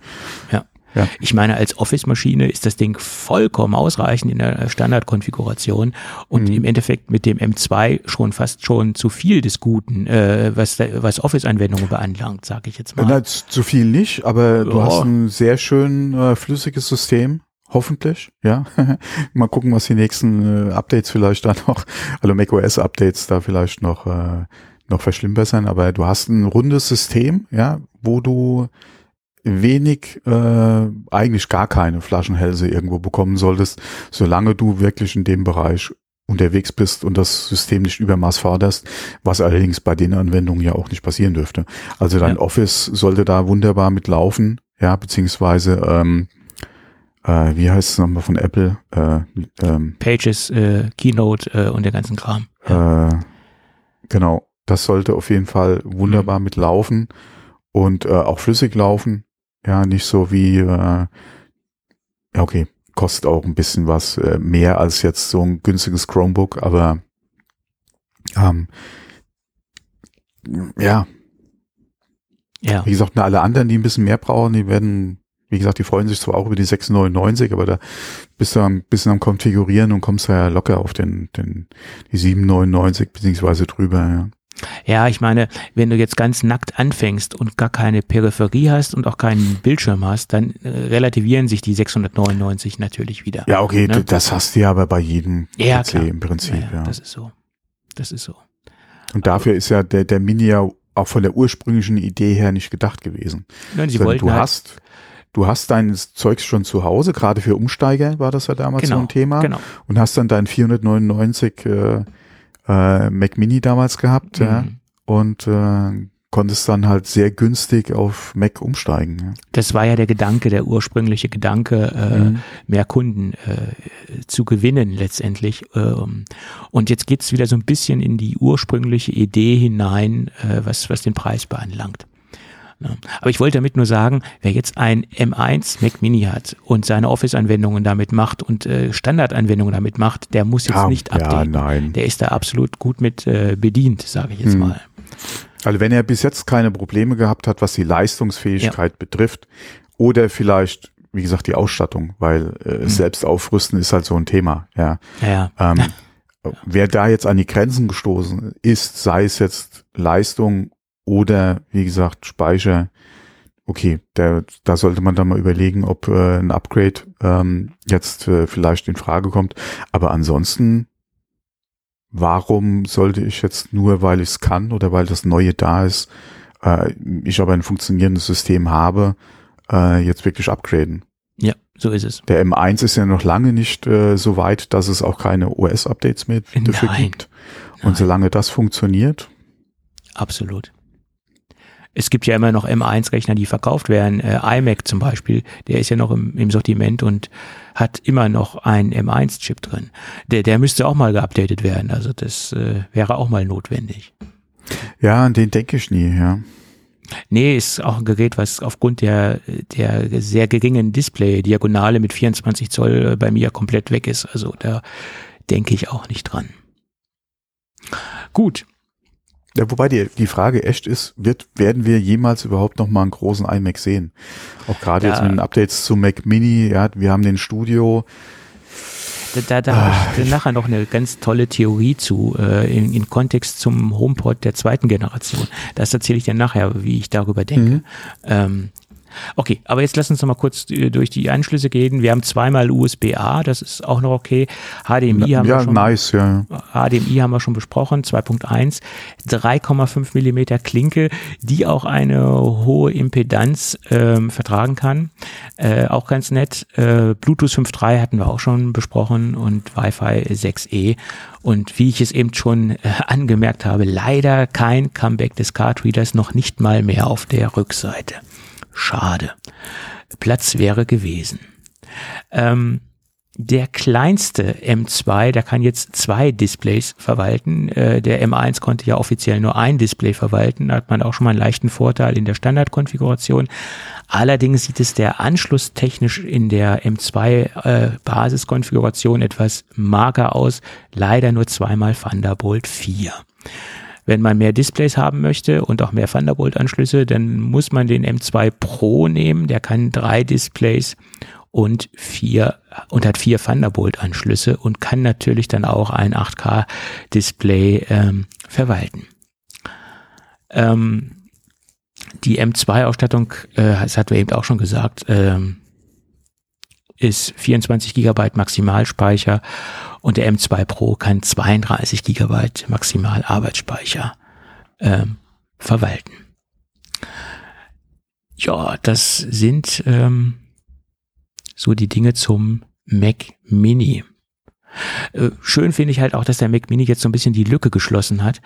Ja. ja. Ja. Ich meine, als Office-Maschine ist das Ding vollkommen ausreichend in der Standardkonfiguration und mhm. im Endeffekt mit dem M2 schon fast schon zu viel des Guten, äh, was, was Office-Anwendungen beanlangt, sage ich jetzt mal. Na, zu viel nicht, aber du hast ein sehr schön äh, flüssiges System. Hoffentlich, ja. Mal gucken, was die nächsten äh, Updates vielleicht da noch, also macOS-Updates da vielleicht noch, äh, noch verschlimmbessern. Aber du hast ein rundes System, ja, wo du wenig, äh, eigentlich gar keine Flaschenhälse irgendwo bekommen solltest, solange du wirklich in dem Bereich unterwegs bist und das System nicht übermaß forderst, was allerdings bei den Anwendungen ja auch nicht passieren dürfte. Also dein ja. Office sollte da wunderbar mitlaufen, ja, beziehungsweise ähm, äh, wie heißt es nochmal von Apple? Äh, ähm, Pages, äh, Keynote äh, und der ganzen Kram. Ja. Äh, genau, das sollte auf jeden Fall wunderbar mhm. mitlaufen und äh, auch flüssig laufen. Ja, nicht so wie, äh, ja, okay, kostet auch ein bisschen was äh, mehr als jetzt so ein günstiges Chromebook, aber ähm, ja. Ja. Wie gesagt, alle anderen, die ein bisschen mehr brauchen, die werden, wie gesagt, die freuen sich zwar auch über die 699, aber da bist du ein bisschen am Konfigurieren und kommst ja locker auf den, den, die 799 beziehungsweise drüber, ja. Ja, ich meine, wenn du jetzt ganz nackt anfängst und gar keine Peripherie hast und auch keinen Bildschirm hast, dann äh, relativieren sich die 699 natürlich wieder. Ja, okay, ne? das hast du ja aber bei jedem ja, PC klar. im Prinzip. Ja, ja, Das ist so. Das ist so. Und dafür ist ja der, der Mini ja auch von der ursprünglichen Idee her nicht gedacht gewesen. Nein, sie wollten du halt hast du hast dein Zeug schon zu Hause, gerade für Umsteiger war das ja damals genau, so ein Thema. Genau. Und hast dann dein 499 äh, äh, Mac Mini damals gehabt, mhm. ja, und äh, konntest dann halt sehr günstig auf Mac umsteigen. Ja. Das war ja der Gedanke, der ursprüngliche Gedanke, äh, mhm. mehr Kunden äh, zu gewinnen letztendlich. Ähm, und jetzt geht's wieder so ein bisschen in die ursprüngliche Idee hinein, äh, was, was den Preis beanlangt. Aber ich wollte damit nur sagen, wer jetzt ein M1 Mac Mini hat und seine Office-Anwendungen damit macht und äh, Standard-Anwendungen damit macht, der muss jetzt ja, nicht updaten. Ja, nein. Der ist da absolut gut mit äh, bedient, sage ich jetzt hm. mal. Also wenn er bis jetzt keine Probleme gehabt hat, was die Leistungsfähigkeit ja. betrifft, oder vielleicht, wie gesagt, die Ausstattung, weil äh, hm. selbst aufrüsten ist halt so ein Thema. Ja. ja. Ähm, wer da jetzt an die Grenzen gestoßen ist, sei es jetzt Leistung oder wie gesagt Speicher. Okay, der, da sollte man dann mal überlegen, ob äh, ein Upgrade ähm, jetzt äh, vielleicht in Frage kommt. Aber ansonsten warum sollte ich jetzt nur, weil ich es kann oder weil das Neue da ist, äh, ich aber ein funktionierendes System habe, äh, jetzt wirklich upgraden? Ja, so ist es. Der M1 ist ja noch lange nicht äh, so weit, dass es auch keine OS-Updates mehr dafür Nein. gibt. Und solange das funktioniert, Absolut. Es gibt ja immer noch M1-Rechner, die verkauft werden. Äh, iMac zum Beispiel, der ist ja noch im, im Sortiment und hat immer noch einen M1-Chip drin. Der, der müsste auch mal geupdatet werden. Also das äh, wäre auch mal notwendig. ja, an den denke ich nie, ja. Nee, ist auch ein Gerät, was aufgrund der, der sehr geringen Display-Diagonale mit 24 Zoll äh, bei mir komplett weg ist. Also da denke ich auch nicht dran. Gut, Ja, wobei die, die Frage echt ist, wird, werden wir jemals überhaupt noch mal einen großen iMac sehen? Auch gerade jetzt Ja. mit den Updates zu Mac Mini, ja, wir haben den Studio, Da, da, da Ah, habe ich nachher noch eine ganz tolle Theorie zu, äh, in, in Kontext zum HomePod der zweiten Generation. Das erzähle ich dir nachher, wie ich darüber denke. Mhm. Ähm, okay, aber jetzt lass uns noch mal kurz äh, durch die Anschlüsse gehen. Wir haben zweimal USB-A, das ist auch noch okay. HDMI haben wir ja, schon. nice, ja. HDMI haben wir schon besprochen, 2.1, 3,5 Millimeter Klinke, die auch eine hohe Impedanz ähm, vertragen kann. Äh, auch ganz nett. Äh, Bluetooth 5.3 hatten wir auch schon besprochen und Wi-Fi 6E. Und wie ich es eben schon äh, angemerkt habe, leider kein Comeback des Card Readers, noch nicht mal mehr auf der Rückseite. Schade. Platz wäre gewesen. Ähm, der kleinste M2, der kann jetzt zwei Displays verwalten. Äh, der M1 konnte ja offiziell nur ein Display verwalten. Da hat man auch schon mal einen leichten Vorteil in der Standardkonfiguration. Allerdings sieht es der Anschluss technisch in der M2 äh, Basiskonfiguration etwas mager aus. Leider nur zweimal Thunderbolt 4. Wenn man mehr Displays haben möchte und auch mehr Thunderbolt-Anschlüsse, dann muss man den M2 Pro nehmen. Der kann drei Displays und vier und hat vier Thunderbolt-Anschlüsse und kann natürlich dann auch ein 8K-Display ähm, verwalten. Ähm, die M2-Ausstattung, äh, das hatten wir eben auch schon gesagt, ähm, ist 24 Gigabyte Maximalspeicher und der M2 Pro kann 32 Gigabyte Maximal Arbeitsspeicher ähm, verwalten. Ja, das sind ähm, so die Dinge zum Mac Mini. Äh, schön finde ich halt auch, dass der Mac Mini jetzt so ein bisschen die Lücke geschlossen hat,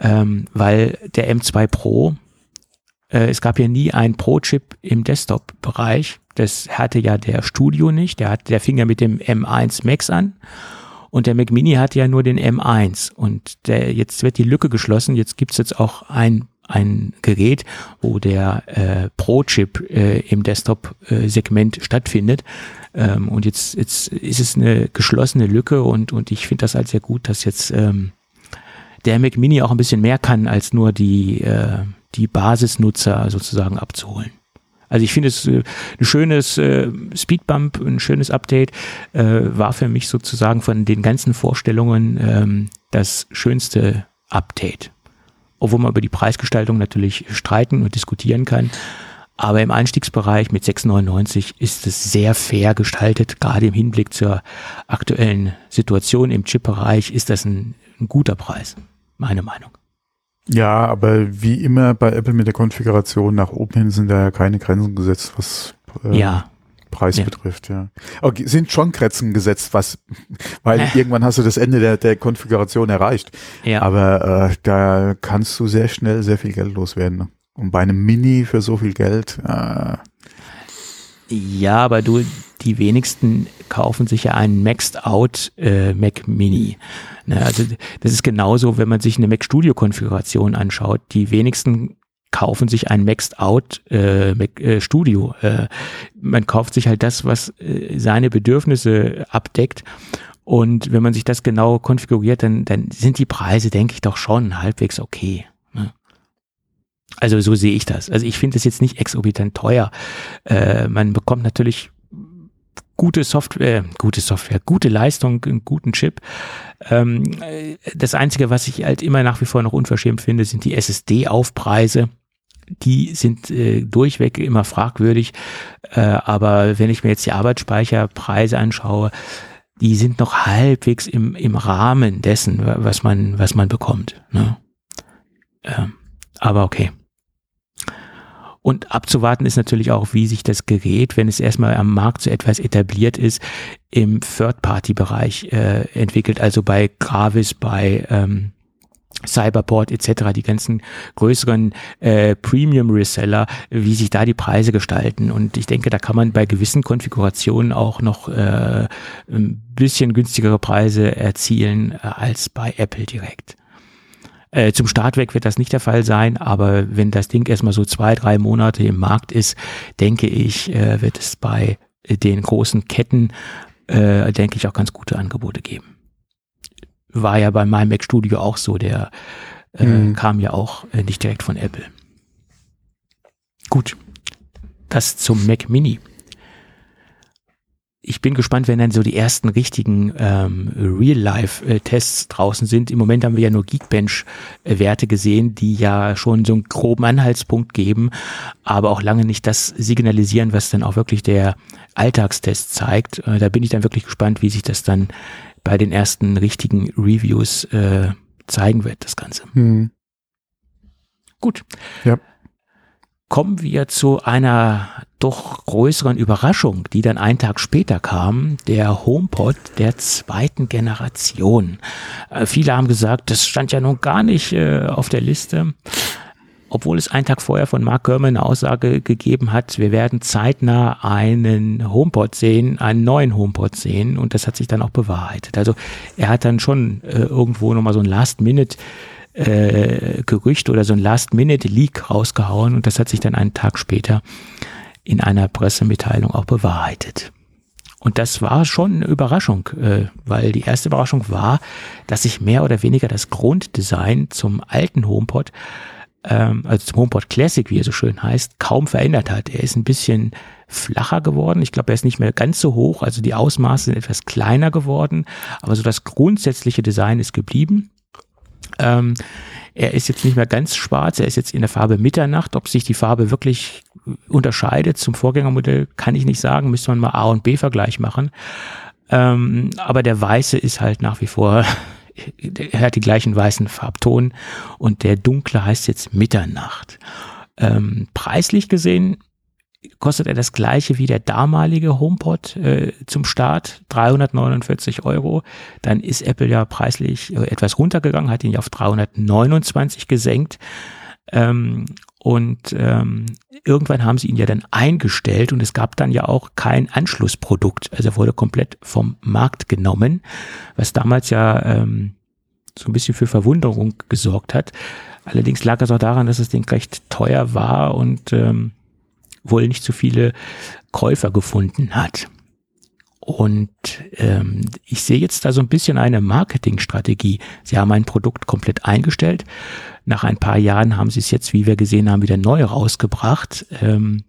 ähm, weil der M2 Pro, äh, es gab ja nie einen Pro-Chip im Desktop-Bereich. Das hatte ja der Studio nicht. Der, hat, der fing ja mit dem M1 Max an. Und der Mac Mini hatte ja nur den M1. Und der, jetzt wird die Lücke geschlossen. Jetzt gibt's jetzt auch ein, ein Gerät, wo der äh, Pro-Chip äh, im Desktop-Segment stattfindet. Ähm, und jetzt, jetzt ist es eine geschlossene Lücke und, und ich finde das halt sehr gut, dass jetzt ähm, der Mac Mini auch ein bisschen mehr kann, als nur die, äh, die Basisnutzer sozusagen abzuholen. Also ich finde es äh, ein schönes äh, Speedbump, ein schönes Update, äh, war für mich sozusagen von den ganzen Vorstellungen ähm, das schönste Update. Obwohl man über die Preisgestaltung natürlich streiten und diskutieren kann. Aber im Einstiegsbereich mit 6,99 ist es sehr fair gestaltet. Gerade im Hinblick zur aktuellen Situation im Chip-Bereich ist das ein, ein guter Preis. Meine Meinung. Ja, aber wie immer bei Apple mit der Konfiguration nach oben hin sind da ja keine Grenzen gesetzt, was äh, Ja, Preis Ja. betrifft, ja. Okay, sind schon Grenzen gesetzt, was, weil irgendwann hast du das Ende der, der Konfiguration erreicht. ja. Aber äh, da kannst du sehr schnell sehr viel Geld loswerden. ne? Und bei einem Mini für so viel Geld, äh, Ja, aber du, die wenigsten kaufen sich ja einen Maxed Out äh, Mac Mini. Ne, also das ist genauso, wenn man sich eine Mac Studio Konfiguration anschaut. Die wenigsten kaufen sich ein Maxed Out äh, Mac äh, Studio. Äh, man kauft sich halt das, was äh, seine Bedürfnisse abdeckt. Und wenn man sich das genau konfiguriert, dann, dann sind die Preise, denke ich, doch schon halbwegs okay. Ne? Also so sehe ich das. Also ich finde es jetzt nicht exorbitant teuer. Äh, man bekommt natürlich gute Software, gute Software, gute Leistung, einen guten Chip. Ähm, äh, das Einzige, was ich halt immer nach wie vor noch unverschämt finde, sind die SSD-Aufpreise. Die sind äh, durchweg immer fragwürdig. Äh, aber wenn ich mir jetzt die Arbeitsspeicherpreise anschaue, die sind noch halbwegs im, im Rahmen dessen, was man, was man bekommt. Ne? Ähm, aber okay. Und abzuwarten ist natürlich auch, wie sich das Gerät, wenn es erstmal am Markt so etwas etabliert ist, im Third-Party-Bereich äh, entwickelt, also bei Gravis, bei ähm, Cyberport etc., die ganzen größeren äh, Premium-Reseller, wie sich da die Preise gestalten. Und ich denke, da kann man bei gewissen Konfigurationen auch noch äh, ein bisschen günstigere Preise erzielen äh, als bei Apple direkt. Äh, zum Start weg wird das nicht der Fall sein, aber wenn das Ding erstmal so zwei, drei Monate im Markt ist, denke ich, äh, wird es bei den großen Ketten, äh, denke ich, auch ganz gute Angebote geben. War ja bei meinem Mac Studio auch so, der äh, mhm. kam ja auch äh, nicht direkt von Apple. Gut, das zum Mac Mini ich bin gespannt, wenn dann so die ersten richtigen ähm, Real-Life-Tests draußen sind. Im Moment haben wir ja nur Geekbench-Werte gesehen, die ja schon so einen groben Anhaltspunkt geben, aber auch lange nicht das signalisieren, was dann auch wirklich der Alltagstest zeigt. Äh, da bin ich dann wirklich gespannt, wie sich das dann bei den ersten richtigen Reviews äh, zeigen wird, das Ganze. Hm. Gut. Ja kommen wir zu einer doch größeren Überraschung, die dann einen Tag später kam, der HomePod der zweiten Generation. Äh, viele haben gesagt, das stand ja nun gar nicht äh, auf der Liste, obwohl es einen Tag vorher von Mark Gurman eine Aussage gegeben hat, wir werden zeitnah einen HomePod sehen, einen neuen HomePod sehen und das hat sich dann auch bewahrheitet. Also er hat dann schon äh, irgendwo nochmal so ein Last-Minute äh, Gerücht oder so ein Last-Minute-Leak rausgehauen und das hat sich dann einen Tag später in einer Pressemitteilung auch bewahrheitet. Und das war schon eine Überraschung, äh, weil die erste Überraschung war, dass sich mehr oder weniger das Grunddesign zum alten HomePod, ähm, also zum HomePod Classic, wie er so schön heißt, kaum verändert hat. Er ist ein bisschen flacher geworden. Ich glaube, er ist nicht mehr ganz so hoch, also die Ausmaße sind etwas kleiner geworden, aber so das grundsätzliche Design ist geblieben. Ähm, er ist jetzt nicht mehr ganz schwarz, er ist jetzt in der Farbe Mitternacht. Ob sich die Farbe wirklich unterscheidet zum Vorgängermodell, kann ich nicht sagen. Müsste man mal A und B-Vergleich machen. Ähm, aber der Weiße ist halt nach wie vor, er hat die gleichen weißen Farbton und der dunkle heißt jetzt Mitternacht. Ähm, preislich gesehen kostet er das gleiche wie der damalige HomePod äh, zum Start, 349 Euro. Dann ist Apple ja preislich äh, etwas runtergegangen, hat ihn auf 329 gesenkt. Ähm, und ähm, irgendwann haben sie ihn ja dann eingestellt und es gab dann ja auch kein Anschlussprodukt. Also er wurde komplett vom Markt genommen, was damals ja ähm, so ein bisschen für Verwunderung gesorgt hat. Allerdings lag es auch daran, dass das Ding recht teuer war und ähm, wohl nicht so viele Käufer gefunden hat. Und ähm, ich sehe jetzt da so ein bisschen eine Marketingstrategie. Sie haben ein Produkt komplett eingestellt. Nach ein paar Jahren haben sie es jetzt, wie wir gesehen haben, wieder neu rausgebracht. Ähm,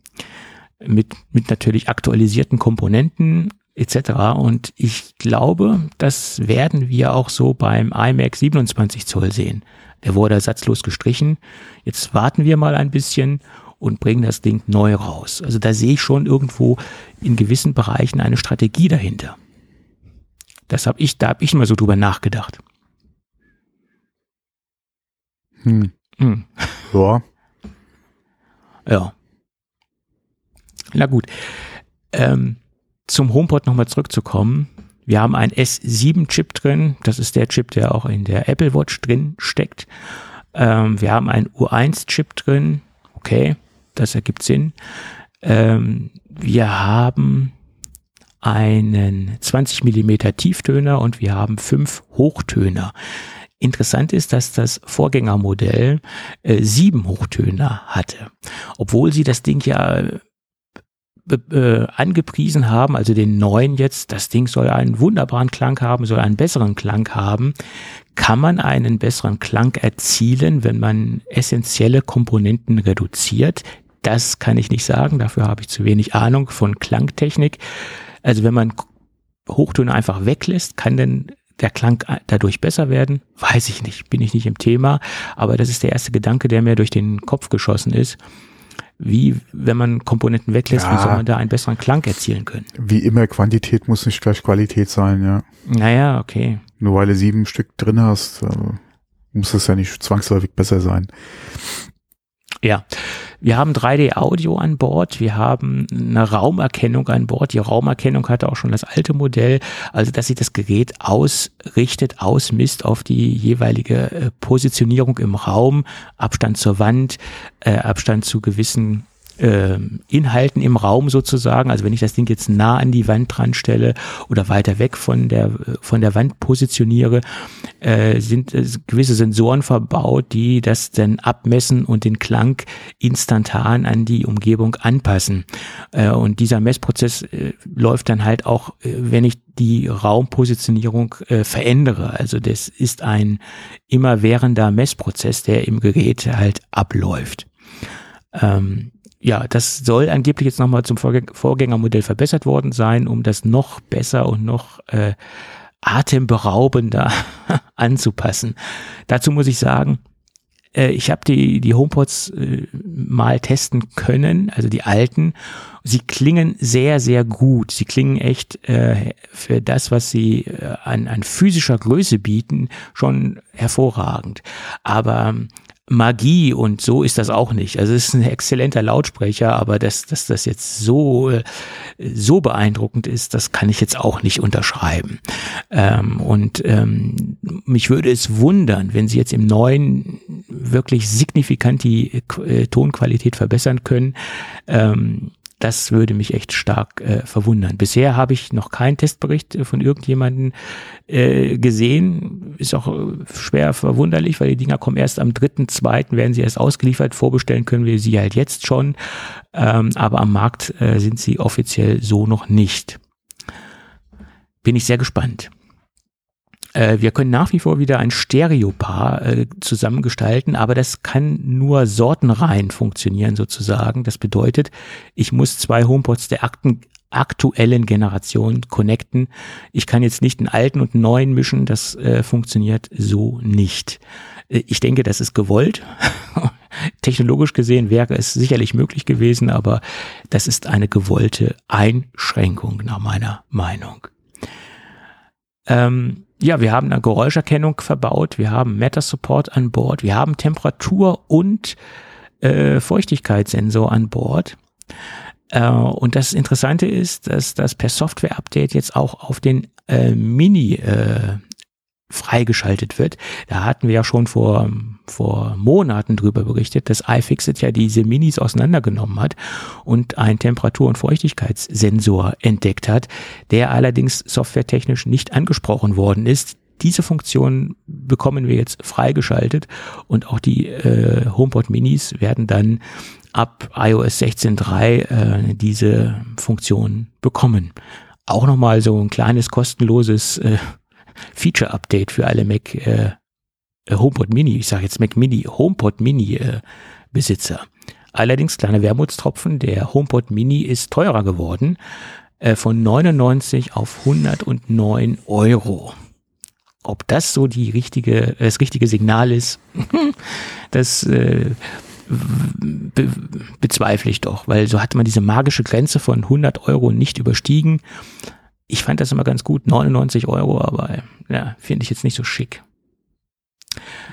mit, mit natürlich aktualisierten Komponenten etc. Und ich glaube, das werden wir auch so beim iMac 27 Zoll sehen. Der wurde ersatzlos gestrichen. Jetzt warten wir mal ein bisschen und bringen das Ding neu raus. Also da sehe ich schon irgendwo in gewissen Bereichen eine Strategie dahinter. Das habe ich, da habe ich mal so drüber nachgedacht. Hm. hm. Ja. Ja. Na gut. Ähm, zum HomePod nochmal zurückzukommen. Wir haben einen S7-Chip drin. Das ist der Chip, der auch in der Apple Watch drin steckt. Ähm, wir haben einen U1-Chip drin. Okay das ergibt Sinn. Ähm, wir haben einen 20 Millimeter Tieftöner und wir haben fünf Hochtöner. Interessant ist, dass das Vorgängermodell äh, sieben Hochtöner hatte, obwohl sie das Ding ja äh, angepriesen haben, also den neuen jetzt, das Ding soll einen wunderbaren Klang haben, soll einen besseren Klang haben. Kann man einen besseren Klang erzielen, wenn man essentielle Komponenten reduziert? Das kann ich nicht sagen, dafür habe ich zu wenig Ahnung von Klangtechnik. Also wenn man Hochtöne einfach weglässt, kann denn der Klang dadurch besser werden? Weiß ich nicht, bin ich nicht im Thema, aber das ist der erste Gedanke, der mir durch den Kopf geschossen ist. wie, wenn man Komponenten weglässt, Ja. wie soll man da einen besseren Klang erzielen können? Wie immer, Quantität muss nicht gleich Qualität sein, ja. Naja, okay. Nur weil du sieben Stück drin hast, äh, muss das ja nicht zwangsläufig besser sein. Ja, wir haben 3D-Audio an Bord, wir haben eine Raumerkennung an Bord. Die Raumerkennung hatte auch schon das alte Modell, also dass sich das Gerät ausrichtet, ausmisst auf die jeweilige äh, Positionierung im Raum, Abstand zur Wand, äh, Abstand zu gewissen Inhalten im Raum sozusagen. Also wenn ich das Ding jetzt nah an die Wand dran stelle oder weiter weg von der, von der Wand positioniere, äh, sind äh, gewisse Sensoren verbaut, die das dann abmessen und den Klang instantan an die Umgebung anpassen. Äh, und dieser Messprozess äh, läuft dann halt auch, äh, wenn ich die Raumpositionierung äh, verändere. Also das ist ein immerwährender Messprozess, der im Gerät halt abläuft. Ähm, ja, das soll angeblich jetzt nochmal zum Vorgäng Vorgängermodell verbessert worden sein, um das noch besser und noch äh, atemberaubender anzupassen. Dazu muss ich sagen, äh, ich habe die, die HomePods äh, mal testen können, also die alten. Sie klingen sehr, sehr gut. Sie klingen echt äh, für das, was sie äh, an, an physischer Größe bieten, schon hervorragend. Aber ähm, Magie und so ist das auch nicht. Also es ist ein exzellenter Lautsprecher, aber dass, dass das jetzt so, äh, so beeindruckend ist, das kann ich jetzt auch nicht unterschreiben. Ähm, und ähm, mich würde es wundern, wenn sie jetzt im neuen wirklich signifikant die äh, Tonqualität verbessern können. Ähm, das würde mich echt stark äh, verwundern. Bisher habe ich noch keinen Testbericht äh, von irgendjemanden äh, gesehen. Ist auch äh, schwer verwunderlich, weil die Dinger kommen erst am dritten, zweiten, werden sie erst ausgeliefert. Vorbestellen können wir sie halt jetzt schon. Ähm, aber am Markt äh, sind sie offiziell so noch nicht. Bin ich sehr gespannt. Äh, wir können nach wie vor wieder ein Stereopaar äh, zusammengestalten, aber das kann nur sortenrein funktionieren sozusagen. Das bedeutet, ich muss zwei HomePods der Akten, aktuellen Generation connecten. Ich kann jetzt nicht einen alten und einen neuen mischen, das äh, funktioniert so nicht. Äh, Ich denke, das ist gewollt. Technologisch gesehen wäre es sicherlich möglich gewesen, aber das ist eine gewollte Einschränkung nach meiner Meinung. Ähm, ja, wir haben eine Geräuscherkennung verbaut, wir haben Matter Support an Bord, wir haben Temperatur und äh, Feuchtigkeitssensor an Bord. Äh, und das Interessante ist, dass das per Software-Update jetzt auch auf den äh, Mini äh, freigeschaltet wird. Da hatten wir ja schon vor, vor Monaten drüber berichtet, dass iFixit ja diese Minis auseinandergenommen hat und einen Temperatur- und Feuchtigkeitssensor entdeckt hat, der allerdings softwaretechnisch nicht angesprochen worden ist. Diese Funktion bekommen wir jetzt freigeschaltet und auch die äh, HomePod Minis werden dann ab iOS 16.3 äh, diese Funktion bekommen. Auch nochmal so ein kleines kostenloses äh, Feature-Update für alle Mac äh, HomePod Mini, ich sage jetzt Mac Mini, HomePod Mini äh, Besitzer. Allerdings kleine Wermutstropfen, der HomePod Mini ist teurer geworden, äh, von 99 auf 109 Euro. Ob das so die richtige, das richtige Signal ist, das äh, be bezweifle ich doch, weil so hatte man diese magische Grenze von 100 Euro nicht überstiegen. Ich fand das immer ganz gut, 99 Euro, aber ja, finde ich jetzt nicht so schick.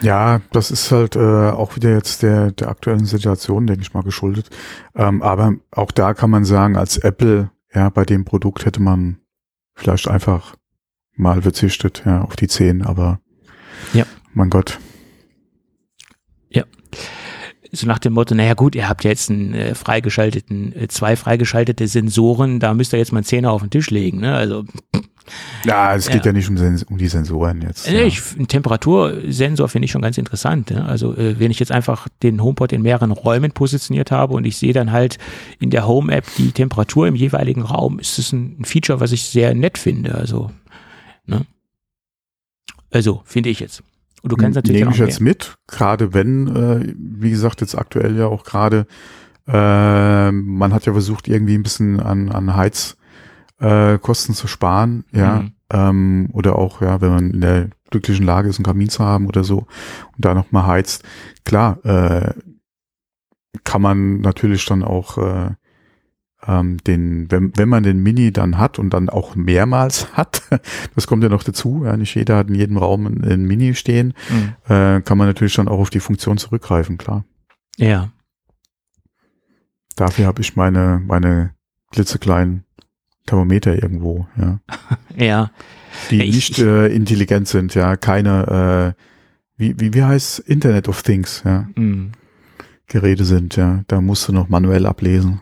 Ja, das ist halt äh, auch wieder jetzt der, der aktuellen Situation, denke ich mal, geschuldet. Ähm, aber auch da kann man sagen, als Apple, ja, bei dem Produkt hätte man vielleicht einfach mal verzichtet, ja, auf die 10, aber Ja. mein Gott. So nach dem Motto, naja gut, ihr habt ja jetzt einen äh, freigeschalteten, äh, zwei freigeschaltete Sensoren, da müsst ihr jetzt mal einen Zehner auf den Tisch legen. Ne? Also Ja, es geht Ja. ja, nicht um, um die Sensoren jetzt. Ja. Ich, ein Temperatursensor finde ich schon ganz interessant. Ne? Also äh, wenn ich jetzt einfach den HomePod in mehreren Räumen positioniert habe und ich sehe dann halt in der Home-App die Temperatur im jeweiligen Raum, ist es ein, Feature, was ich sehr nett finde. Also, ne? also finde ich jetzt. Und du kannst natürlich Nehme ich jetzt mit, gerade wenn, äh, wie gesagt, jetzt aktuell ja auch gerade, äh, man hat ja versucht, irgendwie ein bisschen an, an Heizkosten äh, Kosten zu sparen, ja, Mhm. ähm, oder auch, ja, wenn man in der glücklichen Lage ist, einen Kamin zu haben oder so und da nochmal heizt. Klar, äh, kann man natürlich dann auch äh, ähm, den, wenn, wenn man den Mini dann hat und dann auch mehrmals hat, das kommt ja noch dazu, ja, nicht jeder hat in jedem Raum ein, Mini stehen, mhm. äh, kann man natürlich dann auch auf die Funktion zurückgreifen, klar. Ja. Dafür habe ich meine, meine klitzekleinen Thermometer irgendwo, ja. ja. Die ich, nicht äh, intelligent sind, ja, keine, äh, wie, wie, wie heißt Internet of Things, ja. Mhm. Geräte sind, ja. Da musst du noch manuell ablesen.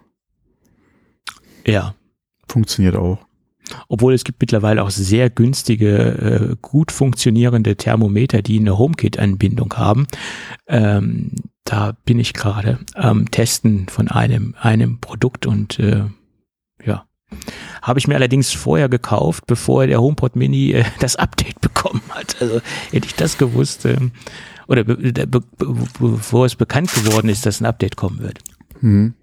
Ja. Funktioniert auch. Obwohl es gibt mittlerweile auch sehr günstige, äh, gut funktionierende Thermometer, die eine HomeKit-Anbindung haben. Ähm, da bin ich gerade am Testen von einem, einem Produkt und äh, ja. Habe ich mir allerdings vorher gekauft, bevor der HomePod Mini äh, das Update bekommen hat. Also hätte ich das gewusst, äh, oder be be be bevor es bekannt geworden ist, dass ein Update kommen wird. Mhm.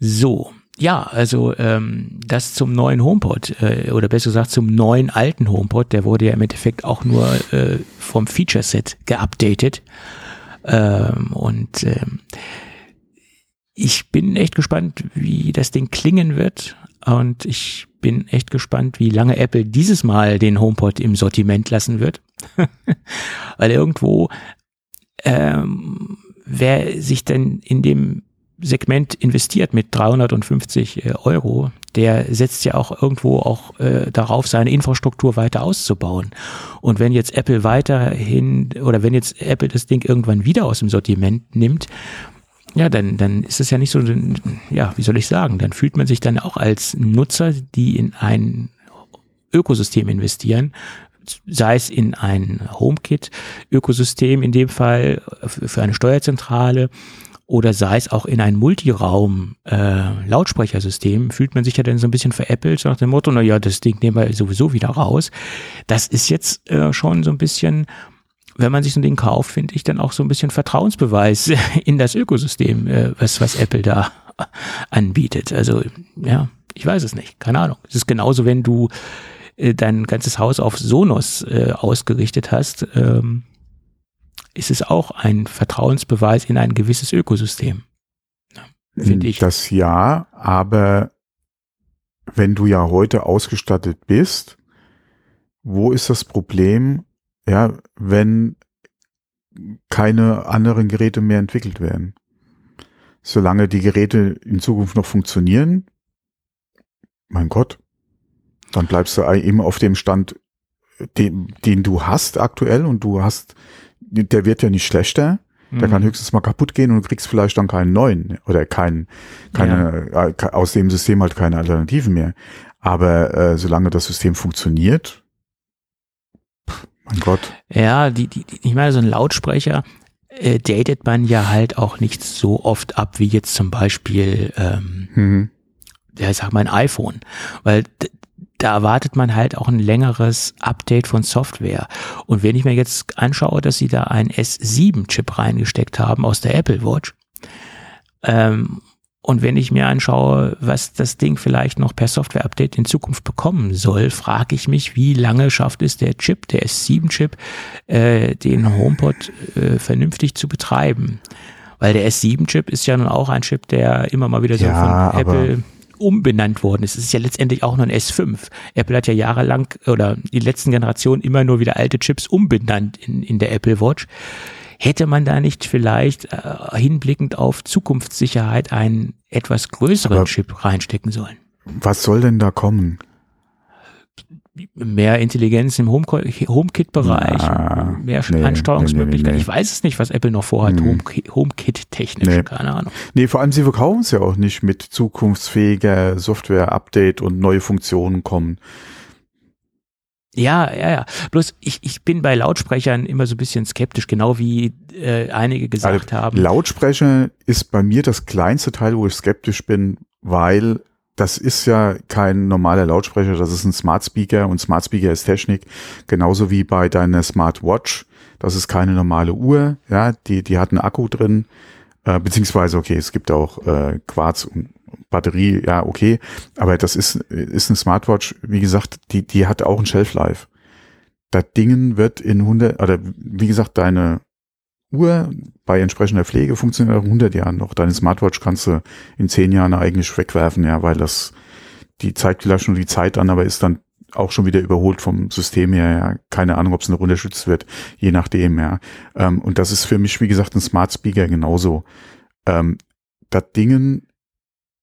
So, ja, also ähm, das zum neuen HomePod äh, oder besser gesagt zum neuen alten HomePod, der wurde ja im Endeffekt auch nur äh, vom Feature Set geupdatet ähm, und ähm, ich bin echt gespannt, wie das Ding klingen wird und ich bin echt gespannt, wie lange Apple dieses Mal den HomePod im Sortiment lassen wird, weil irgendwo ähm, wer sich denn in dem Segment investiert mit 350 äh, Euro, der setzt ja auch irgendwo auch äh, darauf, seine Infrastruktur weiter auszubauen. Und wenn jetzt Apple weiterhin oder wenn jetzt Apple das Ding irgendwann wieder aus dem Sortiment nimmt, ja, dann, dann ist es ja nicht so, ja, wie soll ich sagen, dann fühlt man sich dann auch als Nutzer, die in ein Ökosystem investieren, sei es in ein HomeKit-Ökosystem in dem Fall für eine Steuerzentrale oder sei es auch in ein Multiraum-Lautsprechersystem, äh, fühlt man sich ja dann so ein bisschen veräppelt, so nach dem Motto, na ja, das Ding nehmen wir sowieso wieder raus. Das ist jetzt äh, schon so ein bisschen, wenn man sich so ein Ding kauft, finde ich dann auch so ein bisschen Vertrauensbeweis in das Ökosystem, äh, was, was Apple da anbietet. Also, ja, ich weiß es nicht, keine Ahnung. Es ist genauso, wenn du äh, dein ganzes Haus auf Sonos äh, ausgerichtet hast. Ähm, ist es auch ein Vertrauensbeweis in ein gewisses Ökosystem. Finde ich. Das ja, aber wenn du ja heute ausgestattet bist, wo ist das Problem, ja, wenn keine anderen Geräte mehr entwickelt werden? Solange die Geräte in Zukunft noch funktionieren, mein Gott, dann bleibst du immer auf dem Stand, den, den du hast aktuell und du hast der wird ja nicht schlechter. Der mhm. kann höchstens mal kaputt gehen und du kriegst vielleicht dann keinen neuen oder keinen, keine, ja. äh, aus dem System halt keine Alternativen mehr. Aber äh, solange das System funktioniert, mein Gott. Ja, die, die, ich meine, so ein Lautsprecher äh, datet man ja halt auch nicht so oft ab wie jetzt zum Beispiel ähm, mhm. ja, ich sag mal ein iPhone. Weil da erwartet man halt auch ein längeres Update von Software. Und wenn ich mir jetzt anschaue, dass sie da einen S7-Chip reingesteckt haben aus der Apple Watch, ähm, und wenn ich mir anschaue, was das Ding vielleicht noch per Software-Update in Zukunft bekommen soll, frage ich mich, wie lange schafft es der Chip, der S7-Chip, äh, den HomePod äh, vernünftig zu betreiben? Weil der S7-Chip ist ja nun auch ein Chip, der immer mal wieder so ja, von Apple umbenannt worden ist. Es ist ja letztendlich auch nur ein S5. Apple hat ja jahrelang oder die letzten Generationen immer nur wieder alte Chips umbenannt in, in der Apple Watch. Hätte man da nicht vielleicht äh, hinblickend auf Zukunftssicherheit einen etwas größeren Aber Chip reinstecken sollen? Was soll denn da kommen? mehr Intelligenz im HomeKit-Bereich, mehr nee, Ansteuerungsmöglichkeiten. Nee, nee, ich weiß es nicht, was Apple noch vorhat, mhm. HomeKit-technisch, keine Ahnung. Nee, vor allem sie verkaufen es ja auch nicht mit zukunftsfähiger Software-Update und neue Funktionen kommen. Ja, ja, ja. Bloß ich, ich bin bei Lautsprechern immer so ein bisschen skeptisch, genau wie äh, einige gesagt also, haben. Lautsprecher ist bei mir das kleinste Teil, wo ich skeptisch bin, weil das ist ja kein normaler Lautsprecher, das ist ein Smart Speaker und Smart Speaker ist Technik, genauso wie bei deiner Smartwatch. Das ist keine normale Uhr, ja, die, die hat einen Akku drin, äh, beziehungsweise, okay, es gibt auch äh, Quarz und Batterie, ja, okay, aber das ist, ist eine Smartwatch, wie gesagt, die, die hat auch ein Shelf Life. Das Dingen wird in 100, oder wie gesagt, deine Uhr bei entsprechender Pflege funktioniert auch in 100 Jahren noch. Deine Smartwatch kannst du in 10 Jahren eigentlich wegwerfen, ja, weil das, die zeigt vielleicht nur die Zeit an, aber ist dann auch schon wieder überholt vom System her, ja. Keine Ahnung, ob es noch unterstützt wird, je nachdem, ja. Ähm, und das ist für mich, wie gesagt, ein Smart Speaker genauso. Ähm, das Dingen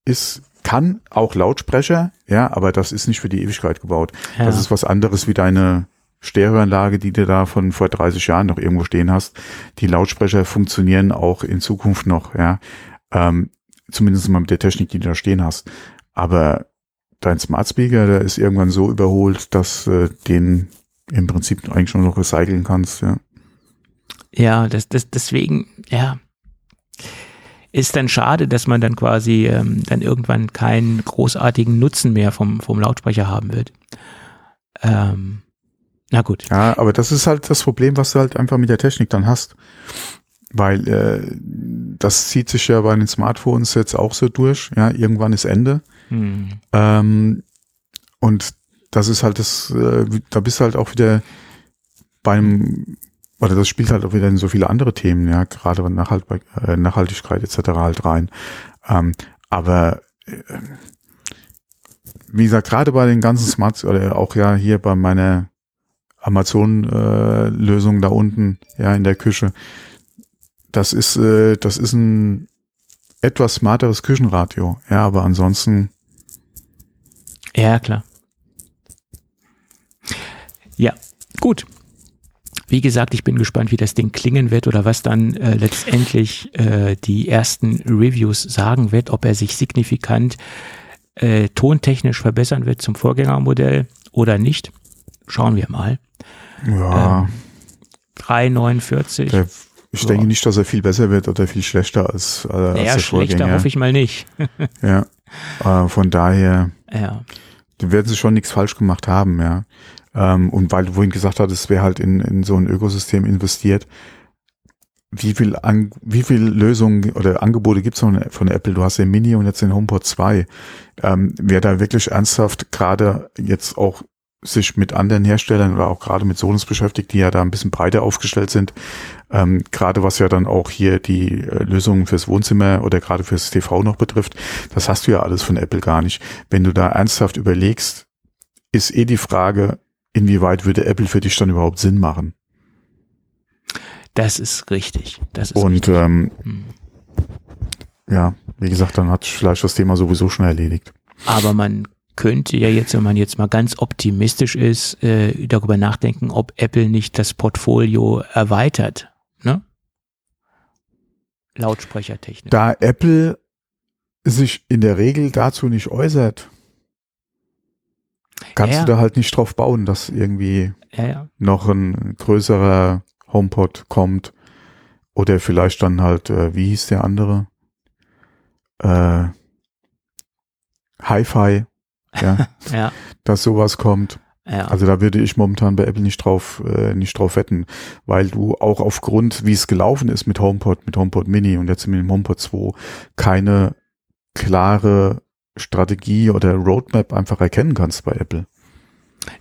ist, kann auch Lautsprecher, ja, aber das ist nicht für die Ewigkeit gebaut. Ja. Das ist was anderes wie deine Stereoanlage, die du da von vor 30 Jahren noch irgendwo stehen hast. Die Lautsprecher funktionieren auch in Zukunft noch, ja. Ähm, zumindest mal mit der Technik, die du da stehen hast. Aber dein Smart Speaker, der ist irgendwann so überholt, dass äh, den im Prinzip eigentlich schon noch recyceln kannst, ja. Ja, das, das, deswegen, ja. Ist dann schade, dass man dann quasi ähm, dann irgendwann keinen großartigen Nutzen mehr vom, vom Lautsprecher haben wird. Ähm, na gut. Ja, aber das ist halt das Problem, was du halt einfach mit der Technik dann hast. Weil äh, das zieht sich ja bei den Smartphones jetzt auch so durch. Ja, irgendwann ist Ende. Hm. Ähm, und das ist halt das, äh, da bist du halt auch wieder beim, oder das spielt halt auch wieder in so viele andere Themen, ja, gerade bei Nachhalt, äh, Nachhaltigkeit etc. halt rein. Ähm, aber äh, wie gesagt, gerade bei den ganzen Smarts oder auch ja hier bei meiner Amazon-Lösung da unten, ja, in der Küche, das ist, äh, das ist ein etwas smarteres Küchenradio, ja, aber ansonsten Ja, klar. Ja, gut. Wie gesagt, ich bin gespannt, wie das Ding klingen wird oder was dann äh, letztendlich äh, die ersten Reviews sagen wird, ob er sich signifikant äh, tontechnisch verbessern wird zum Vorgängermodell oder nicht. Schauen wir mal. ja. 349. Der, ich Ja. denke nicht, dass er viel besser wird oder viel schlechter als, äh, als naja, der schlechter Vorgänger. hoffe ich mal nicht. Ja. Äh, von daher ja. da werden sie schon nichts falsch gemacht haben, ja. Ähm, und weil du vorhin gesagt hattest, wer halt in, in so ein Ökosystem investiert, wie viel, an, wie viel Lösungen oder Angebote gibt's von, von Apple? Du hast den Mini und jetzt den HomePod 2. Ähm, wer da wirklich ernsthaft gerade jetzt auch sich mit anderen Herstellern oder auch gerade mit Sonos beschäftigt, die ja da ein bisschen breiter aufgestellt sind, ähm, gerade was ja dann auch hier die äh, Lösungen fürs Wohnzimmer oder gerade fürs TV noch betrifft, das hast du ja alles von Apple gar nicht. Wenn du da ernsthaft überlegst, ist eh die Frage, inwieweit würde Apple für dich dann überhaupt Sinn machen? Das ist richtig. Das ist Und richtig. ähm, Hm. ja, wie gesagt, dann hat vielleicht das Thema sowieso schon erledigt. Aber man könnte ja jetzt, wenn man jetzt mal ganz optimistisch ist, äh, darüber nachdenken, ob Apple nicht das Portfolio erweitert. Ne? Lautsprechertechnik. Da Apple sich in der Regel dazu nicht äußert, kannst Ja. du da halt nicht drauf bauen, dass irgendwie ja, noch ein größerer HomePod kommt oder vielleicht dann halt, äh, wie hieß der andere? Äh, Hi-Fi, ja, ja, dass sowas kommt. ja. Also da würde ich momentan bei Apple nicht drauf, äh, nicht drauf wetten, weil du auch aufgrund, wie es gelaufen ist mit HomePod, mit HomePod Mini und jetzt mit dem HomePod 2, keine klare Strategie oder Roadmap einfach erkennen kannst bei Apple.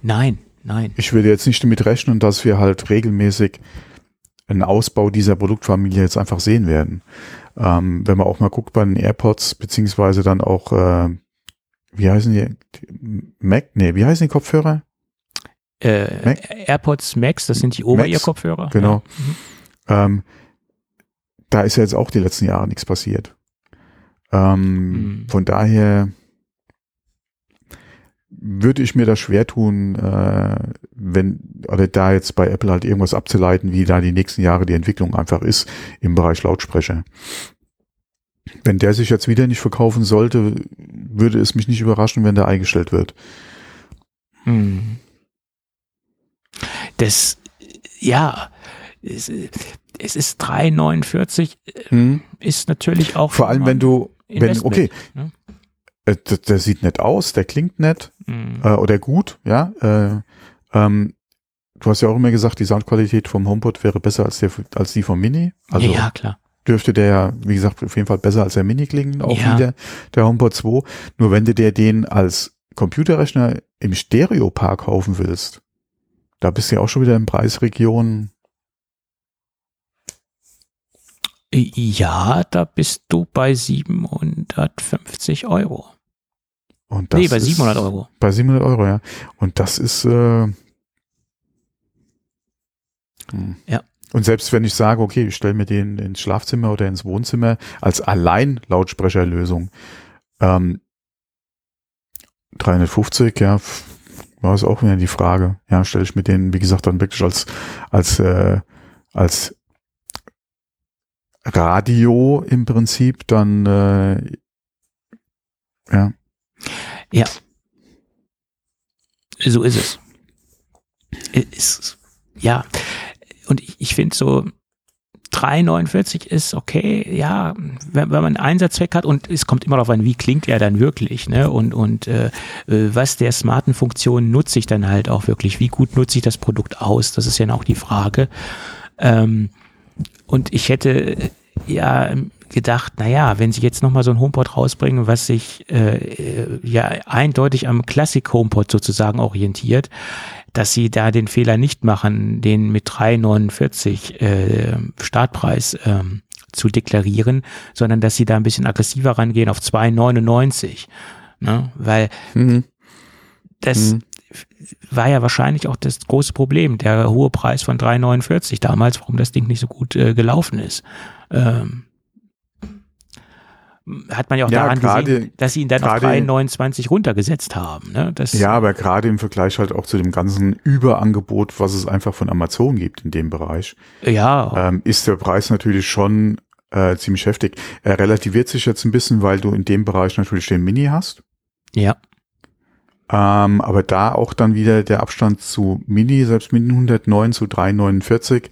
nein, nein. Ich würde jetzt nicht damit rechnen, dass wir halt regelmäßig einen Ausbau dieser Produktfamilie jetzt einfach sehen werden. Ähm, wenn man auch mal guckt bei den AirPods, beziehungsweise dann auch, äh, wie heißen die, Mac, nee, wie heißen die Kopfhörer? Äh, Mac? AirPods Max, das sind die Over-Ear-Kopfhörer. Genau. Ja. Ähm, Mhm. da ist ja jetzt auch die letzten Jahre nichts passiert. Ähm, Mhm. Von daher würde ich mir das schwer tun, äh, wenn, oder da jetzt bei Apple halt irgendwas abzuleiten, wie da die nächsten Jahre die Entwicklung einfach ist im Bereich Lautsprecher. Wenn der sich jetzt wieder nicht verkaufen sollte, würde es mich nicht überraschen, wenn der eingestellt wird. Hm. Das, ja, es, es ist 3,49, Hm? ist natürlich auch. Vor allem, wenn du, wenn, okay, ne? äh, der, der sieht nett aus, der klingt nett, Hm. äh, oder gut, ja. Äh, ähm, du hast ja auch immer gesagt, die Soundqualität vom HomePod wäre besser als, der, als die vom Mini. Also ja, klar. dürfte der ja, wie gesagt, auf jeden Fall besser als der Mini klingen, auch Ja. wieder der HomePod 2. Nur wenn du dir den als Computerrechner im Stereopark kaufen willst, da bist du ja auch schon wieder in Preisregion Ja, da bist du bei 750 Euro. Und das nee, bei ist- 700 Euro. Bei 700 Euro, ja. Und das ist. Äh, hm. Ja. Und selbst wenn ich sage, okay, ich stelle mir den ins Schlafzimmer oder ins Wohnzimmer als Allein-Lautsprecherlösung, ähm, 350, ja, war es auch wieder die Frage. Ja, stelle ich mir den, wie gesagt, dann wirklich als, als, äh, als Radio im Prinzip, dann, äh, ja. So ist es. Ist, ja, und ich, ich finde so 3,49 ist okay, ja, wenn, wenn man einen Einsatzzweck hat und es kommt immer darauf an, wie klingt er dann wirklich, ne? Und, und äh, äh, was der smarten Funktion nutze ich dann halt auch wirklich, wie gut nutze ich das Produkt aus, das ist ja auch die Frage. Ähm, und ich hätte äh, ja gedacht, naja, wenn sie jetzt nochmal so ein HomePod rausbringen, was sich äh, äh, ja eindeutig am Classic HomePod sozusagen orientiert, dass sie da den Fehler nicht machen, den mit 3,49 äh, Startpreis ähm, zu deklarieren, sondern dass sie da ein bisschen aggressiver rangehen auf 2,99. Ne? Weil Mhm. das Mhm. War ja wahrscheinlich auch das große Problem, der hohe Preis von 3,49 damals, warum das Ding nicht so gut äh, gelaufen ist. Ähm, hat man ja auch Ja, daran gerade- gesehen, dass sie ihn dann auf gerade- 3,29 runtergesetzt haben. Ne? Das, Ja, aber gerade im Vergleich halt auch zu dem ganzen Überangebot, was es einfach von Amazon gibt in dem Bereich, ja, ähm, ist der Preis natürlich schon äh, ziemlich heftig. Er relativiert sich jetzt ein bisschen, weil du in dem Bereich natürlich den Mini hast. ja, Ähm, aber da auch dann wieder der Abstand zu Mini, selbst Mini 109 zu 349,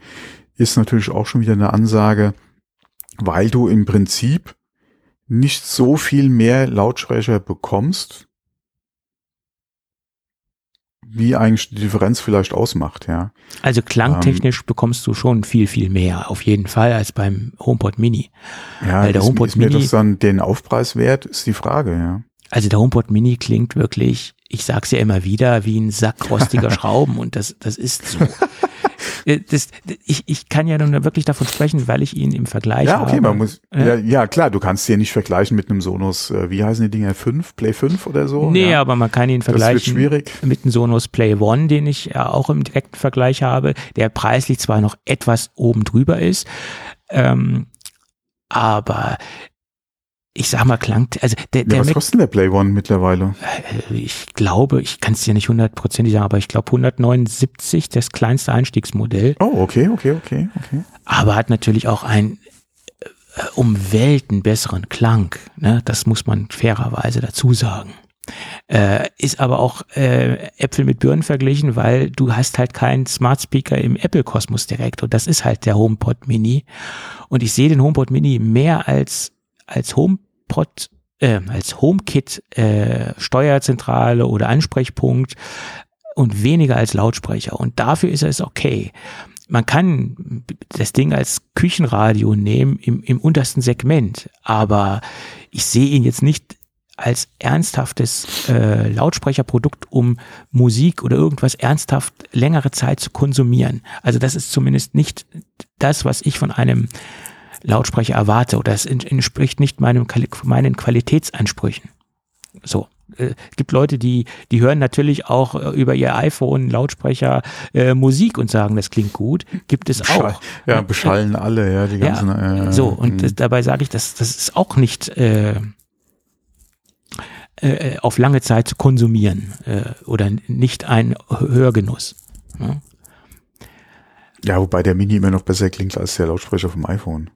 ist natürlich auch schon wieder eine Ansage, weil du im Prinzip nicht so viel mehr Lautsprecher bekommst, wie eigentlich die Differenz vielleicht ausmacht, ja. also klangtechnisch bekommst du schon viel, viel mehr, auf jeden Fall, als beim HomePod Mini. Ja, Weil der ist, HomePod ist mir Mini- das dann den Aufpreis wert, ist die Frage, ja. Also der HomePod Mini klingt wirklich, ich sag's ja immer wieder, wie ein Sack rostiger Schrauben und das, das ist so. Äh, Das, ich, ich kann ja nun wirklich davon sprechen, weil ich ihn im Vergleich Ja, okay, habe. man muss, Ja. ja, ja klar, du kannst dir nicht vergleichen mit einem Sonos, äh, wie heißen die Dinger, 5, Play 5 oder so? Nee, ja. aber man kann ihn vergleichen schwierig. mit dem Sonos Play One, den ich ja auch im direkten Vergleich habe, der preislich zwar noch etwas oben drüber ist, ähm, aber ich sag mal, klang, also der, Ja, der was Mac kostet der Play One mittlerweile? Äh, ich glaube, ich kann es dir nicht hundertprozentig sagen, aber ich glaube 179, das kleinste Einstiegsmodell, Oh, okay, okay, okay, okay. aber hat natürlich auch einen äh, um Welten besseren Klang. Ne? Das muss man fairerweise dazu sagen. Äh, ist aber auch äh, Äpfel mit Birnen verglichen, weil du hast halt keinen Smart Speaker im Apple-Kosmos direkt und das ist halt der HomePod Mini. Und ich sehe den HomePod Mini mehr als als HomePod äh, als HomeKit äh, Steuerzentrale oder Ansprechpunkt und weniger als Lautsprecher. Und dafür ist es okay. Man kann das Ding als Küchenradio nehmen im, im untersten Segment, aber ich sehe ihn jetzt nicht als ernsthaftes äh, Lautsprecherprodukt, um Musik oder irgendwas ernsthaft längere Zeit zu konsumieren. Also das ist zumindest nicht das, was ich von einem Lautsprecher erwarte oder es ent- entspricht nicht meinem, meinen Qualitätsansprüchen. So. Äh, Es gibt Leute, die, die hören natürlich auch äh, über ihr iPhone, Lautsprecher, äh, Musik und sagen, das klingt gut. Gibt es auch. Ja, beschallen alle, ja, die ganzen. Ja, äh, so, und das, dabei sage ich, das, das ist auch nicht äh, äh, auf lange Zeit zu konsumieren äh, oder nicht ein Hörgenuss. Ja? ja, wobei der Mini immer noch besser klingt als der Lautsprecher vom iPhone.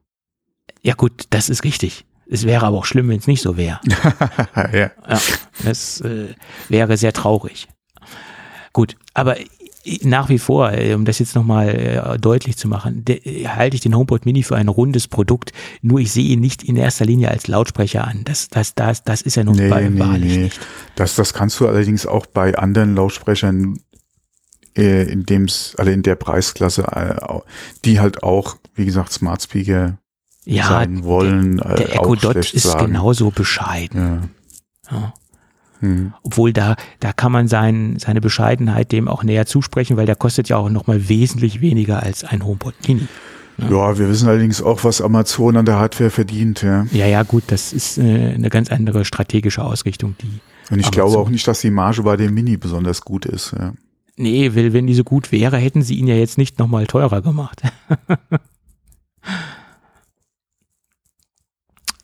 Ja gut, das ist richtig. Es wäre aber auch schlimm, wenn es nicht so wäre. ja. Ja, das äh, wäre sehr traurig. Gut, aber nach wie vor, äh, um das jetzt nochmal äh, deutlich zu machen, äh, halte ich den HomePod Mini für ein rundes Produkt. Nur ich sehe ihn nicht in erster Linie als Lautsprecher an. Das, das, das, das ist er nun Nee, bei, nee, wahrlich nee. nicht. Das, das kannst du allerdings auch bei anderen Lautsprechern äh, in dem's, also in der Preisklasse, äh, die halt auch, wie gesagt, Smart Speaker Ja, sein wollen. der äh, Echo Dot ist sagen. genauso bescheiden. Ja. Ja. Hm. Obwohl da, da kann man sein, seine Bescheidenheit dem auch näher zusprechen, weil der kostet ja auch nochmal wesentlich weniger als ein HomePod Mini. Ne? Ja, wir wissen allerdings auch, was Amazon an der Hardware verdient. Ja, ja, ja gut, das ist äh, eine ganz andere strategische Ausrichtung, die. Und ich Amazon. glaube auch nicht, dass die Marge bei dem Mini besonders gut ist. Ja. Nee, weil wenn die so gut wäre, hätten sie ihn ja jetzt nicht nochmal teurer gemacht.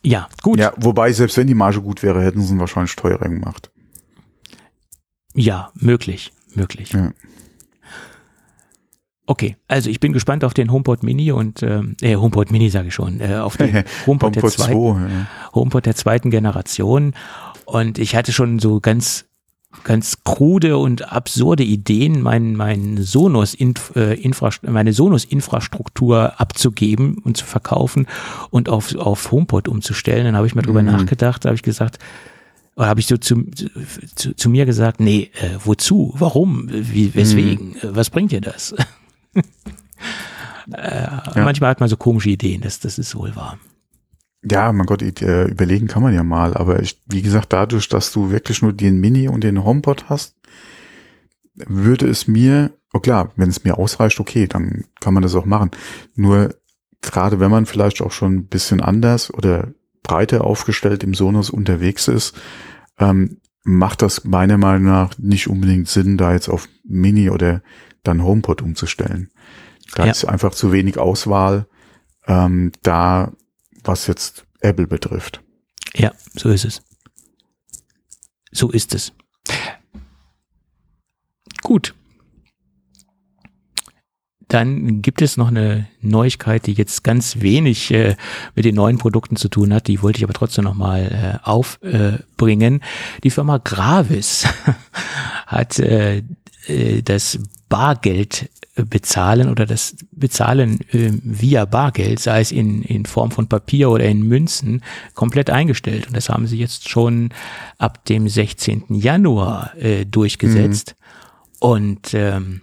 ja, gut. Ja, wobei, selbst wenn die Marge gut wäre, hätten sie ihn wahrscheinlich teurer gemacht. Ja, möglich, möglich. Ja. Okay, also ich bin gespannt auf den HomePod Mini und ähm, äh, HomePod Mini sage ich schon, äh, auf den HomePod, der HomePod zweiten, 2, ja. HomePod der zweiten Generation und ich hatte schon so ganz ganz krude und absurde Ideen, mein, mein Sonos -Inf äh, Infrast meine Sonos Infrastruktur abzugeben und zu verkaufen und auf auf HomePod umzustellen. Dann habe ich mal drüber Mhm. nachgedacht, habe ich gesagt, oder habe ich so zu, zu, zu mir gesagt, nee, äh, wozu? Warum? Wie, weswegen? Äh, Was bringt dir das? äh, Manchmal hat man so komische Ideen, das, das ist wohl wahr. Ja, mein Gott, äh, überlegen kann man ja mal, aber ich, wie gesagt, dadurch, dass du wirklich nur den Mini und den HomePod hast, würde es mir, oh klar, wenn es mir ausreicht, okay, dann kann man das auch machen. Nur gerade wenn man vielleicht auch schon ein bisschen anders oder breiter aufgestellt im Sonos unterwegs ist, ähm, macht das meiner Meinung nach nicht unbedingt Sinn, da jetzt auf Mini oder dann HomePod umzustellen. Da Ja. ist einfach zu wenig Auswahl ähm, da, was jetzt Apple betrifft. Ja, so ist es. So ist es. Gut. Dann gibt es noch eine Neuigkeit, die jetzt ganz wenig äh, mit den neuen Produkten zu tun hat. Die wollte ich aber trotzdem noch mal äh, aufbringen. Die Firma Gravis hat äh, äh, das Bargeld bezahlen oder das Bezahlen äh, via Bargeld, sei es in, in Form von Papier oder in Münzen, komplett eingestellt. Und das haben sie jetzt schon ab dem 16. Januar äh, durchgesetzt. Und ähm,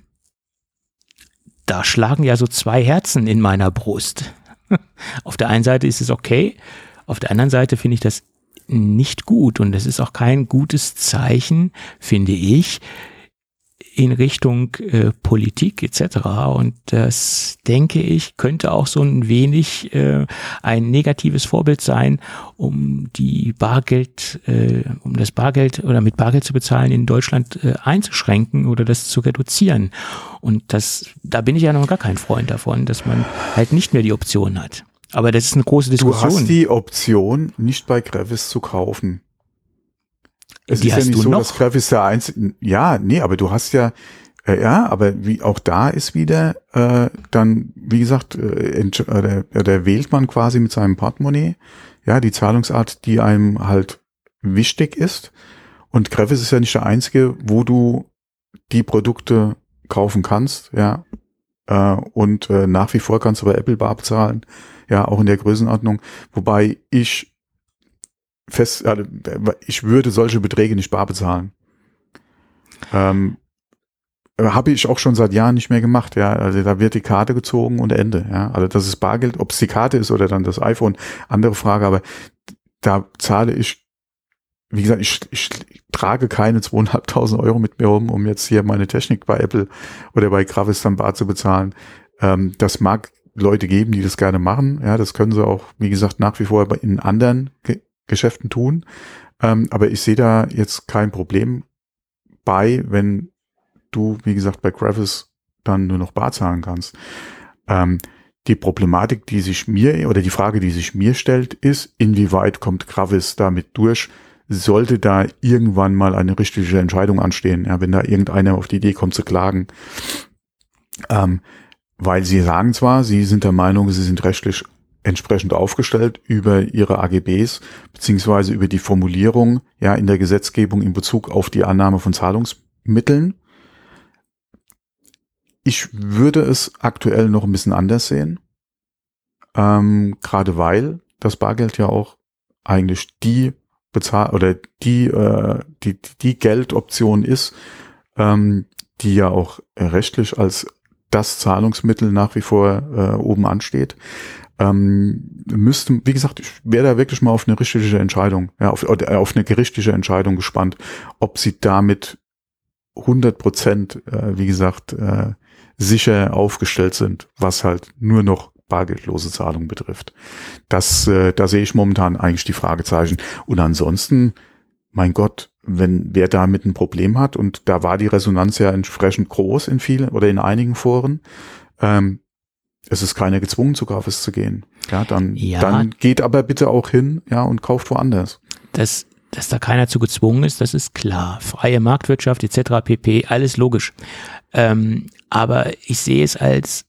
da schlagen ja so zwei Herzen in meiner Brust. Auf der einen Seite ist es okay, auf der anderen Seite finde ich das nicht gut und es ist auch kein gutes Zeichen, finde ich, in Richtung äh, Politik etc. Und das, denke ich, könnte auch so ein wenig äh, ein negatives Vorbild sein, um die Bargeld, äh, um das Bargeld oder mit Bargeld zu bezahlen in Deutschland äh, einzuschränken oder das zu reduzieren. Und das, da bin ich ja noch gar kein Freund davon, dass man halt nicht mehr die Option hat. Aber das ist eine große Du Diskussion. hast die Option, nicht bei Gravis zu kaufen. Es Die ist ja nicht so, noch? dass Gravis der einzige, ja, nee, aber du hast ja, äh, ja, aber wie auch da ist wieder, äh, dann, wie gesagt, äh, entsch- äh, der, äh, der wählt man quasi mit seinem Portemonnaie, ja, die Zahlungsart, die einem halt wichtig ist. Und Gravis ist ja nicht der einzige, wo du die Produkte kaufen kannst, ja. Äh, und äh, nach wie vor kannst du bei Apple Bar bezahlen, ja, auch in der Größenordnung. Wobei ich fest, also, ich würde solche Beträge nicht bar bezahlen. Ähm, habe ich auch schon seit Jahren nicht mehr gemacht, ja. Also da wird die Karte gezogen und Ende, ja. Also das ist Bargeld, ob es die Karte ist oder dann das iPhone, andere Frage, aber da zahle ich, wie gesagt, ich, ich trage keine zweieinhalbtausend Euro mit mir rum, um jetzt hier meine Technik bei Apple oder bei Gravis dann bar zu bezahlen. Ähm, das mag Leute geben, die das gerne machen, ja, das können sie auch, wie gesagt, nach wie vor in anderen Geschäften tun. Ähm, aber ich sehe da jetzt kein Problem bei, wenn du, wie gesagt, bei Gravis dann nur noch bar zahlen kannst. Ähm, die Problematik, die sich mir oder die Frage, die sich mir stellt, ist, inwieweit kommt Gravis damit durch? Sollte da irgendwann mal eine richtige Entscheidung anstehen, ja, wenn da irgendeiner auf die Idee kommt zu klagen? Ähm, weil sie sagen zwar, sie sind der Meinung, sie sind rechtlich entsprechend aufgestellt über ihre AGBs beziehungsweise über die Formulierung ja in der Gesetzgebung in Bezug auf die Annahme von Zahlungsmitteln. Ich würde es aktuell noch ein bisschen anders sehen, ähm, gerade weil das Bargeld ja auch eigentlich die bezahl oder die äh, die die Geldoption ist, ähm, die ja auch rechtlich als das Zahlungsmittel nach wie vor äh, oben ansteht. Ähm, müsste, wie gesagt, ich wäre da wirklich mal auf eine richtige Entscheidung, ja, auf, oder auf eine gerichtliche Entscheidung gespannt, ob sie damit 100 Prozent, äh, wie gesagt, äh, sicher aufgestellt sind, was halt nur noch bargeldlose Zahlung betrifft. Das, äh, da sehe ich momentan eigentlich die Fragezeichen. Und ansonsten, mein Gott, wenn wer damit ein Problem hat und da war die Resonanz ja entsprechend groß in vielen oder in einigen Foren, ähm, es ist keiner gezwungen, zu Grafis zu gehen. Ja, dann, Ja. dann geht aber bitte auch hin, ja, und kauft woanders. dass, dass da keiner zu gezwungen ist, das ist klar. Freie Marktwirtschaft etc. pp, alles logisch. Ähm, aber ich sehe es als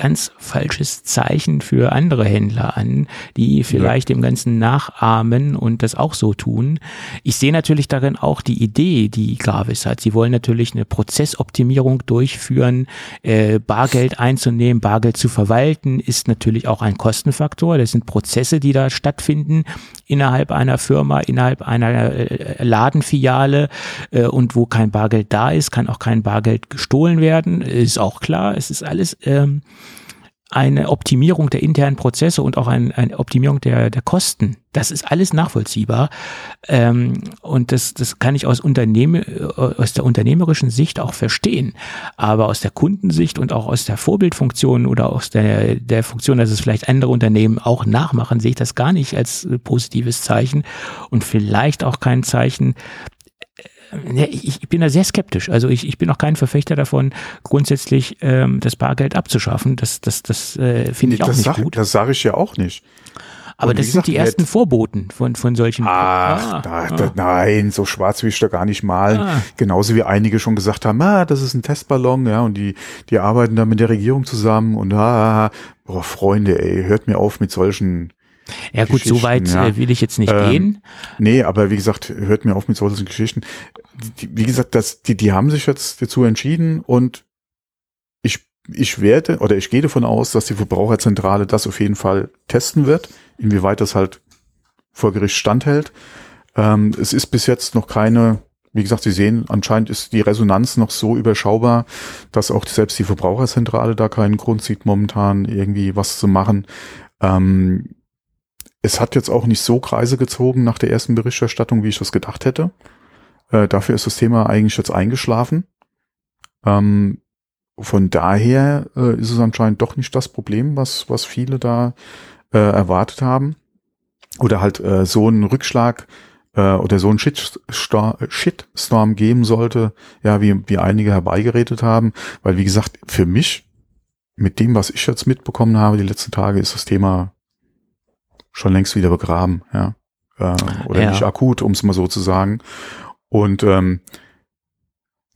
ganz falsches Zeichen für andere Händler an, die vielleicht dem Ganzen nachahmen und das auch so tun. Ich sehe natürlich darin auch die Idee, die Gravis hat. Sie wollen natürlich eine Prozessoptimierung durchführen, äh, Bargeld einzunehmen, Bargeld zu verwalten, ist natürlich auch ein Kostenfaktor. Das sind Prozesse, die da stattfinden innerhalb einer Firma, innerhalb einer äh, Ladenfiliale äh, und wo kein Bargeld da ist, kann auch kein Bargeld gestohlen werden. Ist auch klar. Es ist alles ähm, eine Optimierung der internen Prozesse und auch ein, eine Optimierung der, der Kosten. Das ist alles nachvollziehbar. Ähm, und das, das kann ich aus, Unternehmen, äh, aus der unternehmerischen Sicht auch verstehen. Aber aus der Kundensicht und auch aus der Vorbildfunktion oder aus der, der Funktion, dass es vielleicht andere Unternehmen auch nachmachen, sehe ich das gar nicht als positives Zeichen und vielleicht auch kein Zeichen, ich, ich bin da sehr skeptisch. Also ich, ich bin auch kein Verfechter davon, grundsätzlich ähm, das Bargeld abzuschaffen. Das, das, das äh, finde ich auch das nicht sag, gut. Das sage ich ja auch nicht. Aber das sind die ersten Vorboten von, von solchen. Ach, Ah, da, ah. da, nein, so schwarz will ich da gar nicht malen. Ah. Genauso wie einige schon gesagt haben, ah, das ist ein Testballon, ja, und die, die arbeiten da mit der Regierung zusammen und ah, ah, boah, Freunde, ey, hört mir auf mit solchen, ja gut, so weit ja. äh, will ich jetzt nicht Ähm, gehen. nee, aber wie gesagt, hört mir auf mit solchen Geschichten. Die, wie gesagt, das, die, die haben sich jetzt dazu entschieden und ich, ich werde oder ich gehe davon aus, dass die Verbraucherzentrale das auf jeden Fall testen wird, inwieweit das halt vor Gericht standhält. Ähm, es ist bis jetzt noch keine, wie gesagt, Sie sehen, anscheinend ist die Resonanz noch so überschaubar, dass auch selbst die Verbraucherzentrale da keinen Grund sieht, momentan irgendwie was zu machen. Ähm, es hat jetzt auch nicht so Kreise gezogen nach der ersten Berichterstattung, wie ich das gedacht hätte. Äh, dafür ist das Thema eigentlich jetzt eingeschlafen. Ähm, von daher äh, ist es anscheinend doch nicht das Problem, was, was viele da äh, erwartet haben. Oder halt äh, so einen Rückschlag äh, oder so einen Shitstorm, Shitstorm geben sollte, ja, wie, wie einige herbeigeredet haben. Weil, wie gesagt, für mich, mit dem, was ich jetzt mitbekommen habe, die letzten Tage, ist das Thema schon längst wieder begraben, ja. Äh, oder Ja. nicht akut, um es mal so zu sagen. Und ähm,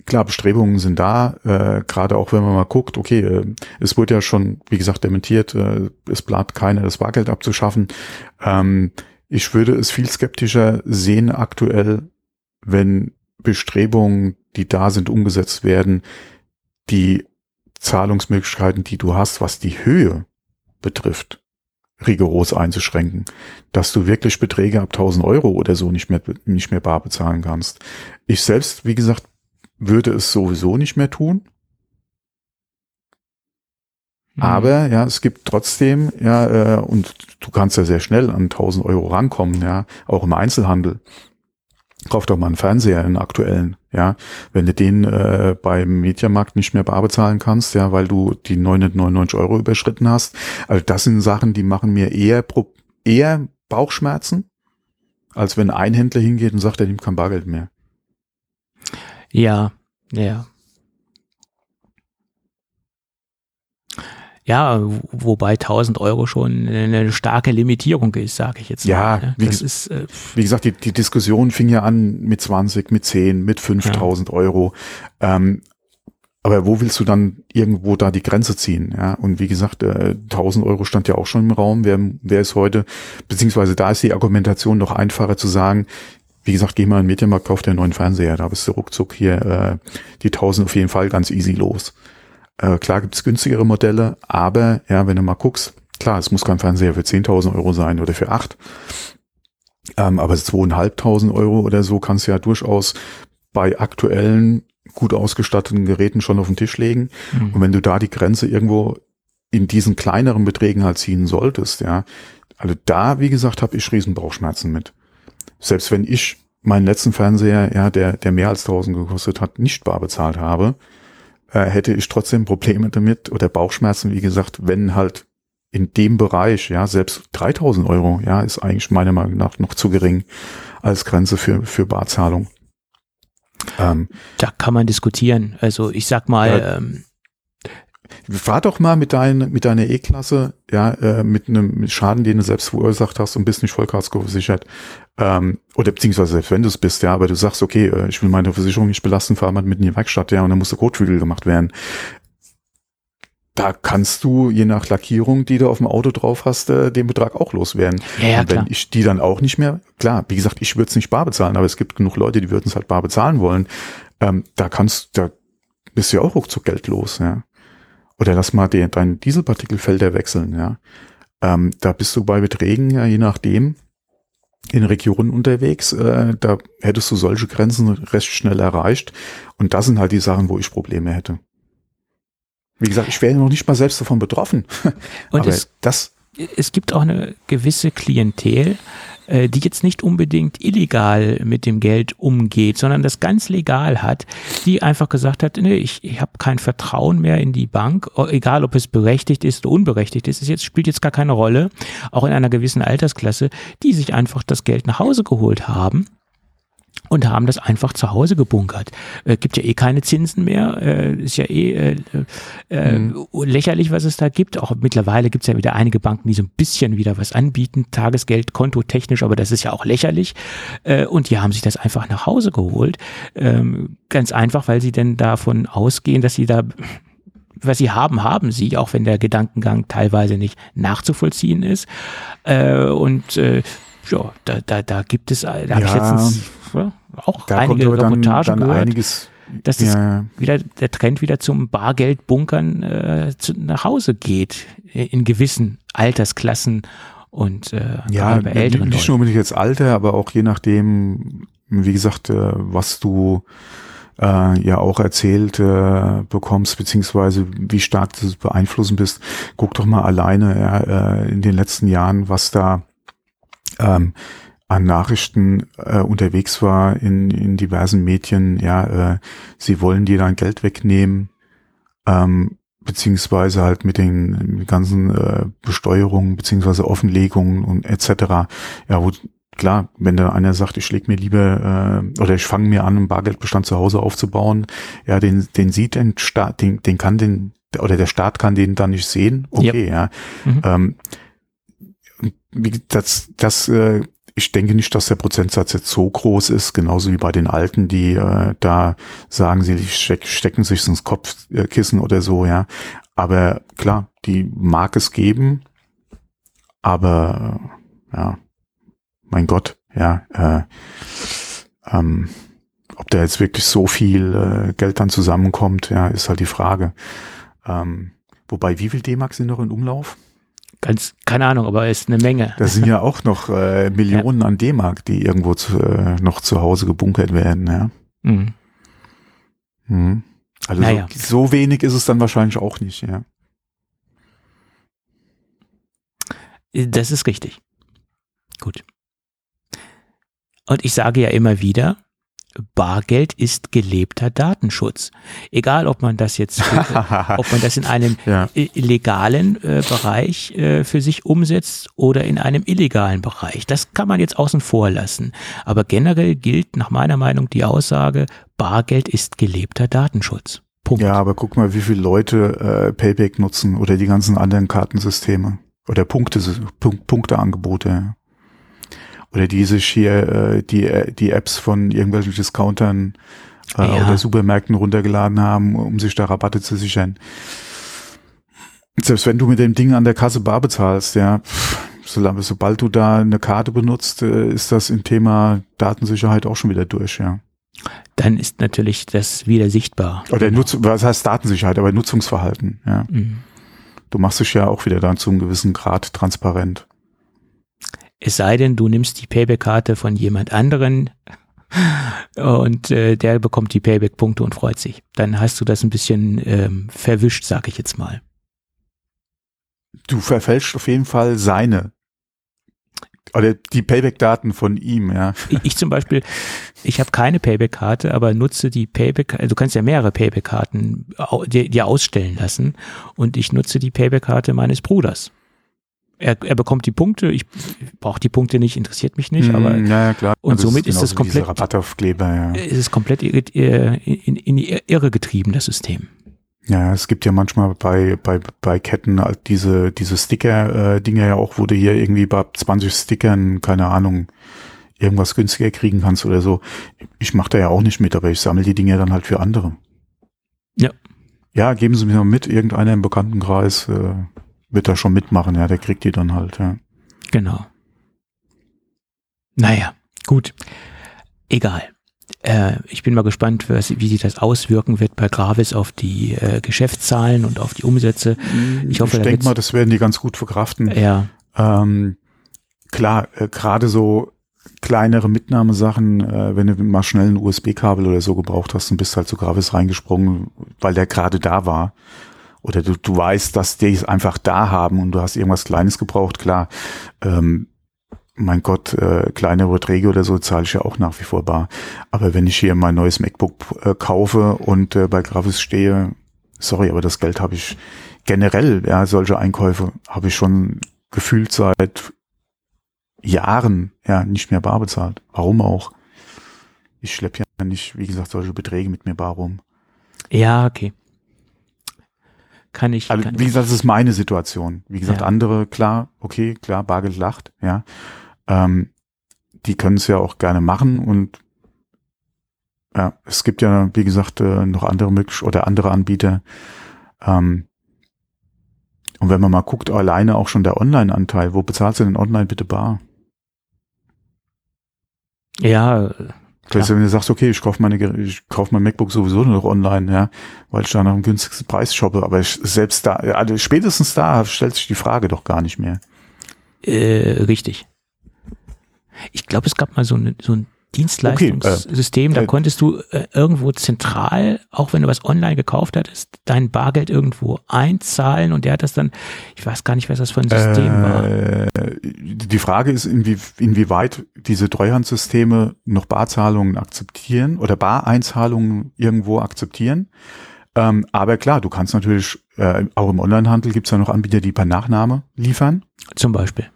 klar, Bestrebungen sind da, äh, gerade auch wenn man mal guckt, okay, äh, es wurde ja schon, wie gesagt, dementiert, äh, es plant keiner, das Bargeld abzuschaffen. Ähm, ich würde es viel skeptischer sehen aktuell, wenn Bestrebungen, die da sind, umgesetzt werden, die Zahlungsmöglichkeiten, die du hast, was die Höhe betrifft, rigoros einzuschränken, dass du wirklich Beträge ab 1000 Euro oder so nicht mehr, nicht mehr bar bezahlen kannst. Ich selbst, wie gesagt, würde es sowieso nicht mehr tun. Mhm. Aber ja, es gibt trotzdem, ja, äh, und du kannst ja sehr schnell an 1000 Euro rankommen, ja, auch im Einzelhandel. Kauf doch mal einen Fernseher, einen aktuellen, ja. Wenn du den äh, beim Mediamarkt nicht mehr bar bezahlen kannst, ja, weil du die 999 Euro überschritten hast. Also das sind Sachen, die machen mir eher, eher Bauchschmerzen, als wenn ein Händler hingeht und sagt, er nimmt kein Bargeld mehr. Ja, ja. Ja, wo- wobei 1000 Euro schon eine starke Limitierung ist, sage ich jetzt Ja, mal. ne? wie ist, äh, Wie gesagt, die, die Diskussion fing ja an mit 20, mit 10, mit 5000 Euro. Ähm, aber wo willst du dann irgendwo da die Grenze ziehen? Ja, und wie gesagt, äh, 1000 Euro stand ja auch schon im Raum. Wer, wer ist heute, beziehungsweise da ist die Argumentation noch einfacher zu sagen, wie gesagt, geh mal in den Mediamarkt, kauf dir einen neuen Fernseher. Da bist du ruckzuck hier äh, die 1000 auf jeden Fall ganz easy los. Äh, klar gibt's günstigere Modelle, aber ja, wenn du mal guckst, klar, es muss kein Fernseher für 10.000 Euro sein oder für 8. Ähm, aber 2.500 Euro oder so kannst du ja durchaus bei aktuellen, gut ausgestatteten Geräten schon auf den Tisch legen. hm. Und wenn du da die Grenze irgendwo in diesen kleineren Beträgen halt ziehen solltest, ja, also da, wie gesagt, habe ich riesen Bauchschmerzen mit. Selbst wenn ich meinen letzten Fernseher, ja, der, der mehr als 1000 gekostet hat, nicht bar bezahlt habe, äh, hätte ich trotzdem Probleme damit oder Bauchschmerzen, wie gesagt, wenn halt in dem Bereich, ja, selbst 3000 Euro, ja, ist eigentlich meiner Meinung nach noch zu gering als Grenze für, für Barzahlung. Ähm, da kann man diskutieren. Also ich sag mal, ja, ähm, Fahr doch mal mit, dein, mit deiner E-Klasse, ja, äh, mit einem Schaden, den du selbst verursacht hast und bist nicht Vollkasko versichert. Ähm, oder beziehungsweise selbst wenn du es bist, ja, aber du sagst, okay, äh, ich will meine Versicherung nicht belasten, fahr mal mit in die Werkstatt, ja, und dann muss der Kotflügel gemacht werden. Da kannst du, je nach Lackierung, die du auf dem Auto drauf hast, äh, den Betrag auch loswerden. Ja, ja, und wenn klar. ich die dann auch nicht mehr, klar, wie gesagt, ich würde es nicht bar bezahlen, aber es gibt genug Leute, die würden es halt bar bezahlen wollen. Ähm, da kannst, da bist du ja auch ruckzuck Geld los, ja. Oder lass mal den, deinen Dieselpartikelfelder wechseln, ja. Ähm, da bist du bei Beträgen, ja, je nachdem, in Regionen unterwegs, äh, da hättest du solche Grenzen recht schnell erreicht. Und das sind halt die Sachen, wo ich Probleme hätte. Wie gesagt, ich wäre noch nicht mal selbst davon betroffen. Und Aber es, das es gibt auch eine gewisse Klientel, äh, die jetzt nicht unbedingt illegal mit dem Geld umgeht, sondern das ganz legal hat, die einfach gesagt hat, nee, ich, ich habe kein Vertrauen mehr in die Bank, egal ob es berechtigt ist oder unberechtigt ist, es jetzt, spielt jetzt gar keine Rolle, auch in einer gewissen Altersklasse, die sich einfach das Geld nach Hause geholt haben und haben das einfach zu Hause gebunkert. Äh, gibt ja eh keine Zinsen mehr, äh, ist ja eh äh, äh, mhm. lächerlich, was es da gibt. Auch mittlerweile gibt es ja wieder einige Banken, die so ein bisschen wieder was anbieten, Tagesgeld, Konto technisch, aber das ist ja auch lächerlich. Äh, und die haben sich das einfach nach Hause geholt. Ähm, ganz einfach, weil sie denn davon ausgehen, dass sie da was sie haben, haben sie, auch wenn der Gedankengang teilweise nicht nachzuvollziehen ist. Äh, und äh, ja, da, da, da gibt es, da habe ja, ich letztens ja, auch da einige Reportagen dann, dann gehört. Einiges, dass das ja. wieder der Trend wieder zum Bargeldbunkern äh, zu, nach Hause geht in gewissen Altersklassen und äh, ja, bei älteren nicht nur unbedingt jetzt Alter, aber auch je nachdem, wie gesagt, äh, was du äh, ja auch erzählt äh, bekommst, beziehungsweise wie stark du beeinflussen bist. Guck doch mal alleine äh, in den letzten Jahren, was da ähm, an Nachrichten äh, unterwegs war in, in diversen Medien, ja, äh, sie wollen dir dein Geld wegnehmen, ähm, beziehungsweise halt mit den, ganzen äh, Besteuerungen, beziehungsweise Offenlegungen und etc. Ja, wo klar, wenn da einer sagt, ich leg mir lieber äh, oder ich fange mir an, einen Bargeldbestand zu Hause aufzubauen, ja, den, den sieht den Staat, den, den kann den, oder der Staat kann den dann nicht sehen, okay, yep. ja. Mhm. Ähm, das, das äh, ich denke nicht, dass der Prozentsatz jetzt so groß ist, genauso wie bei den Alten, die äh, da sagen, sie steck, stecken sich ins Kopfkissen oder so, ja. Aber klar, die mag es geben, aber ja, mein Gott, ja, äh, ähm, ob da jetzt wirklich so viel äh, Geld dann zusammenkommt, ja, ist halt die Frage. Ähm, wobei, wie viel D-Mark sind noch in Umlauf? Ganz, keine Ahnung, aber ist eine Menge. Das sind ja auch noch äh, Millionen ja. an D-Mark, die irgendwo zu, äh, noch zu Hause gebunkert werden, ja. Mhm. Mhm. Also naja. so, so wenig ist es dann wahrscheinlich auch nicht, ja. Das ist richtig. Gut. Und ich sage ja immer wieder, Bargeld ist gelebter Datenschutz. Egal, ob man das jetzt, ob man das in einem ja. legalen äh, Bereich äh, für sich umsetzt oder in einem illegalen Bereich. Das kann man jetzt außen vor lassen. Aber generell gilt nach meiner Meinung die Aussage, Bargeld ist gelebter Datenschutz. Punkt. Ja, aber guck mal, wie viele Leute äh, Payback nutzen oder die ganzen anderen Kartensysteme oder Punkte, Punkteangebote oder die sich hier äh, die, die Apps von irgendwelchen Discountern äh, ja. oder Supermärkten runtergeladen haben, um sich da Rabatte zu sichern. Selbst wenn du mit dem Ding an der Kasse bar bezahlst, ja, solange, sobald du da eine Karte benutzt, äh, ist das im Thema Datensicherheit auch schon wieder durch, ja. Dann ist natürlich das wieder sichtbar. Oder genau. Nutz, was heißt Datensicherheit, aber Nutzungsverhalten, ja. Mhm. Du machst dich ja auch wieder dann zu einem gewissen Grad transparent. Es sei denn, du nimmst die Payback-Karte von jemand anderen und äh, der bekommt die Payback-Punkte und freut sich. Dann hast du das ein bisschen ähm, verwischt, sag ich jetzt mal. Du verfälscht auf jeden Fall seine oder die Payback-Daten von ihm, ja. Ich, ich zum Beispiel, ich habe keine Payback-Karte, aber nutze die Payback, also du kannst ja mehrere Payback-Karten dir, dir ausstellen lassen und ich nutze die Payback-Karte meines Bruders. Er, er bekommt die Punkte, ich brauche die Punkte nicht, interessiert mich nicht, aber Mm, ja, ja, klar. und Also somit ist genauso das wie komplett- ja. es ist komplett irre- äh, in, in die Irre getrieben, das System. Ja, es gibt ja manchmal bei, bei, bei Ketten halt diese, diese Sticker-Dinger ja auch, wo du hier irgendwie bei 20 Stickern, keine Ahnung, irgendwas günstiger kriegen kannst oder so. Ich mache da ja auch nicht mit, aber ich sammle die Dinger dann halt für andere. Ja. Ja, geben Sie mir mal mit, irgendeiner im Bekanntenkreis äh, wird da schon mitmachen, ja, der kriegt die dann halt, ja. Genau. Naja, gut. Egal. Äh, ich bin mal gespannt, was, wie sich das auswirken wird bei Gravis auf die äh, Geschäftszahlen und auf die Umsätze. Ich hoffe, ich denke mal, das werden die ganz gut verkraften. Ja, Ähm, klar, äh, gerade so kleinere Mitnahmesachen, äh, wenn du mal schnell ein USB-Kabel oder so gebraucht hast und bist halt zu Gravis reingesprungen, weil der gerade da war. Oder du, du weißt, dass die es einfach da haben und du hast irgendwas Kleines gebraucht, klar. Ähm, mein Gott, äh, kleinere Beträge oder so zahle ich ja auch nach wie vor bar. Aber wenn ich hier mein neues MacBook äh, kaufe und äh, bei Gravis stehe, sorry, aber das Geld habe ich generell, ja, solche Einkäufe habe ich schon gefühlt seit Jahren ja nicht mehr bar bezahlt. Warum auch? Ich schleppe ja nicht, wie gesagt, solche Beträge mit mir bar rum. ja, okay. Kann ich. Also, kann, wie gesagt, das ist meine Situation. Wie gesagt, Ja. andere, klar, okay, klar, Bargeld lacht, ja. Ähm, die können es ja auch gerne machen und ja, es gibt ja, wie gesagt, äh, noch andere Möglichkeiten oder andere Anbieter. Ähm, und wenn man mal guckt, alleine auch schon der Online-Anteil, wo bezahlst du denn online bitte bar? ja, Das heißt, wenn du sagst, okay, ich kaufe meine, ich kaufe mein MacBook sowieso nur noch online, ja, weil ich da nach dem günstigsten Preis shoppe, aber ich, selbst da, also spätestens da stellt sich die Frage doch gar nicht mehr. äh, richtig. Ich glaube, es gab mal so, eine, so ein Dienstleistungssystem, da äh, konntest du äh, irgendwo zentral, auch wenn du was online gekauft hattest, dein Bargeld irgendwo einzahlen und der hat das dann, ich weiß gar nicht, was das für ein System war. Äh, die Frage ist, inwie, inwieweit diese Treuhandsysteme noch Barzahlungen akzeptieren oder Bareinzahlungen irgendwo akzeptieren. Ähm, aber klar, du kannst natürlich, äh, auch im Onlinehandel gibt es ja noch Anbieter, die per Nachname liefern. Zum Beispiel.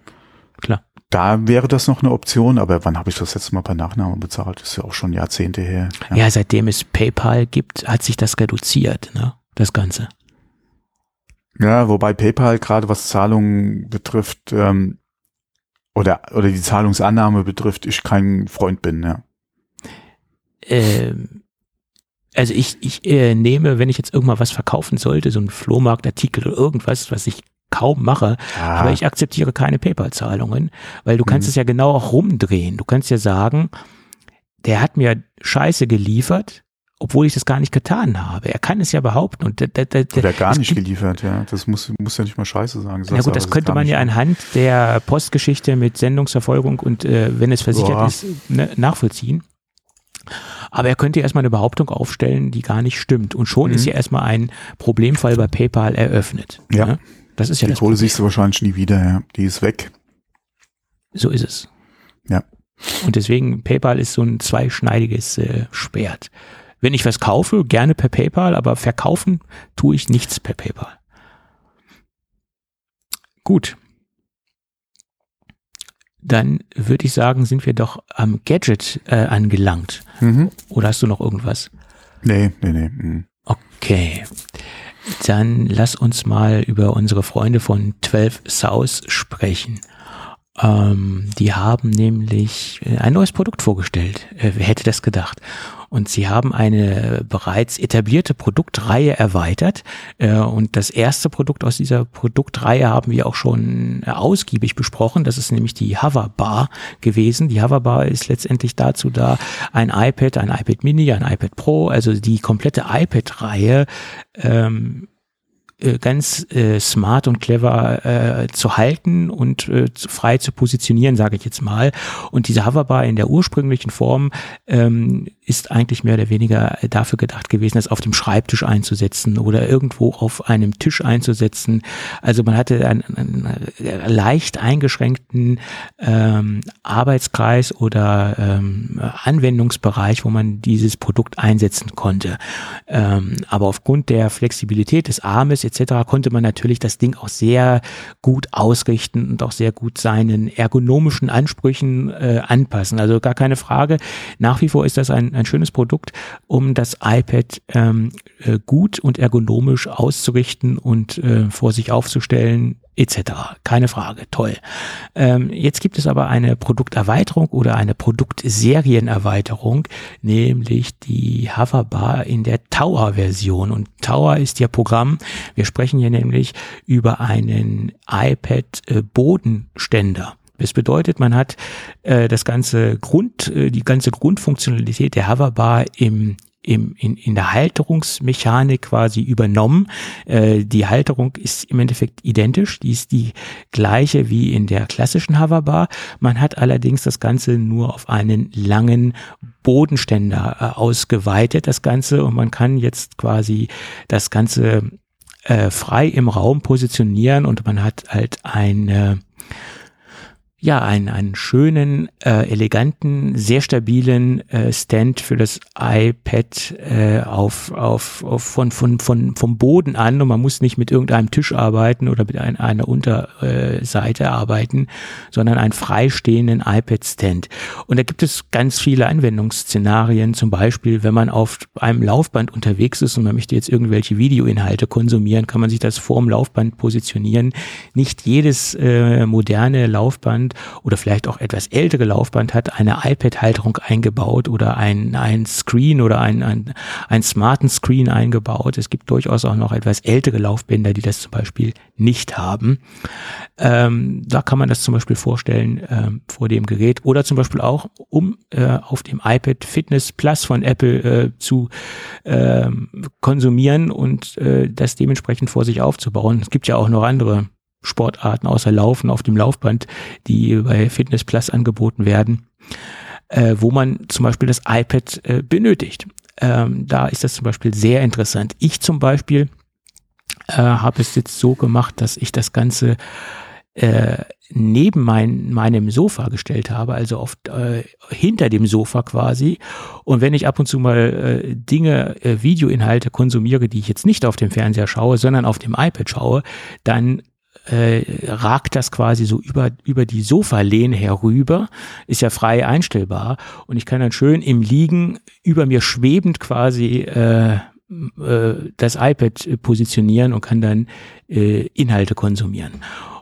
Klar. Da wäre das noch eine Option, aber wann habe ich das letzte Mal per Nachname bezahlt? Das ist ja auch schon Jahrzehnte her. Ja. seitdem es PayPal gibt, hat sich das reduziert, ne? Das Ganze. Ja, wobei PayPal gerade was Zahlungen betrifft ähm, oder oder die Zahlungsannahme betrifft, ich kein Freund bin. Ja. Ähm, also ich, ich äh, nehme, wenn ich jetzt irgendwann was verkaufen sollte, so ein Flohmarktartikel oder irgendwas, was ich kaum mache, aber ich akzeptiere keine PayPal-Zahlungen, weil du kannst Mhm. es ja genau auch rumdrehen. Du kannst ja sagen, der hat mir Scheiße geliefert, obwohl ich das gar nicht getan habe. Er kann es ja behaupten und da, da, da, oder gar nicht gibt- geliefert, ja. Das muss muss ja nicht mal Scheiße sagen. Ja gut, das könnte man ja anhand der Postgeschichte mit Sendungsverfolgung und äh, wenn es versichert Boah. ist, ne, nachvollziehen. Aber er könnte erstmal eine Behauptung aufstellen, die gar nicht stimmt. Und schon Mhm. ist ja erstmal ein Problemfall bei PayPal eröffnet. Ja. Ne? Das ist ja Die das Kohle Problem. siehst du wahrscheinlich nie wieder, ja. Die ist weg. So ist es. Ja. Und deswegen, PayPal ist so ein zweischneidiges äh, Schwert. Wenn ich was kaufe, gerne per PayPal, aber verkaufen tue ich nichts per PayPal. Gut. Dann würde ich sagen, sind wir doch am Gadget äh, angelangt. Mhm. Oder hast du noch irgendwas? Nee, nee, nee. mhm. Okay. Dann lass uns mal über unsere Freunde von 12 South sprechen. Ähm, die haben nämlich äh, ein neues Produkt vorgestellt. Äh, wer hätte das gedacht? Und sie haben eine bereits etablierte Produktreihe erweitert. Äh, und das erste Produkt aus dieser Produktreihe haben wir auch schon äh, ausgiebig besprochen. Das ist nämlich die Hoverbar gewesen. Die Hoverbar ist letztendlich dazu da, ein iPad, ein iPad Mini, ein iPad Pro, also die komplette iPad-Reihe ähm, äh, ganz äh, smart und clever äh, zu halten und äh, frei zu positionieren, sage ich jetzt mal. Und diese Hoverbar in der ursprünglichen Form ähm, ist eigentlich mehr oder weniger dafür gedacht gewesen, es auf dem Schreibtisch einzusetzen oder irgendwo auf einem Tisch einzusetzen. Also man hatte einen, einen leicht eingeschränkten ähm, Arbeitskreis oder ähm, Anwendungsbereich, wo man dieses Produkt einsetzen konnte. Ähm, aber aufgrund der Flexibilität des Armes etc. konnte man natürlich das Ding auch sehr gut ausrichten und auch sehr gut seinen ergonomischen Ansprüchen äh, anpassen. Also gar keine Frage. Nach wie vor ist das ein, ein schönes Produkt, um das iPad ähm, äh, gut und ergonomisch auszurichten und äh, vor sich aufzustellen etc. Keine Frage, toll. Ähm, jetzt gibt es aber eine Produkterweiterung oder eine Produktsерienerweiterung, nämlich die Hoverbar in der Tower-Version. Und Tower ist ja Programm. Wir sprechen hier nämlich über einen iPad-Bodenständer. Das bedeutet, man hat äh, das ganze Grund, äh, die ganze Grundfunktionalität der Hoverbar im im, in, in der Halterungsmechanik quasi übernommen. Äh, die Halterung ist im Endeffekt identisch, die ist die gleiche wie in der klassischen Hoverbar. Man hat allerdings das Ganze nur auf einen langen Bodenständer äh, ausgeweitet, das Ganze, und man kann jetzt quasi das Ganze äh, frei im Raum positionieren und man hat halt eine ja, einen, einen schönen, äh, eleganten, sehr stabilen äh, Stand für das iPad äh, auf, auf, auf von, von, von, vom Boden an und man muss nicht mit irgendeinem Tisch arbeiten oder mit ein, einer Unterseite arbeiten, sondern einen freistehenden iPad-Stand. Und da gibt es ganz viele Anwendungsszenarien, zum Beispiel, wenn man auf einem Laufband unterwegs ist und man möchte jetzt irgendwelche Videoinhalte konsumieren, kann man sich das vorm Laufband positionieren. Nicht jedes äh, moderne Laufband Laufband oder vielleicht auch etwas ältere Laufband hat eine iPad-Halterung eingebaut oder ein, ein Screen oder ein, ein, ein smarten Screen eingebaut. Es gibt durchaus auch noch etwas ältere Laufbänder, die das zum Beispiel nicht haben. Ähm, da kann man das zum Beispiel vorstellen ähm, vor dem Gerät oder zum Beispiel auch, um äh, auf dem iPad Fitness Plus von Apple äh, zu äh, konsumieren und äh, das dementsprechend vor sich aufzubauen. Es gibt ja auch noch andere Sportarten außer Laufen auf dem Laufband, die bei Fitness Plus angeboten werden, äh, wo man zum Beispiel das iPad äh, benötigt. Ähm, da ist das zum Beispiel sehr interessant. Ich zum Beispiel äh, habe es jetzt so gemacht, dass ich das Ganze äh, neben mein, meinem Sofa gestellt habe, also oft äh, hinter dem Sofa quasi. Und wenn ich ab und zu mal äh, Dinge, äh, Videoinhalte konsumiere, die ich jetzt nicht auf dem Fernseher schaue, sondern auf dem iPad schaue, dann äh, ragt das quasi so über, über die Sofalehne herüber, ist ja frei einstellbar und ich kann dann schön im Liegen über mir schwebend quasi äh, äh, das iPad positionieren und kann dann äh, Inhalte konsumieren.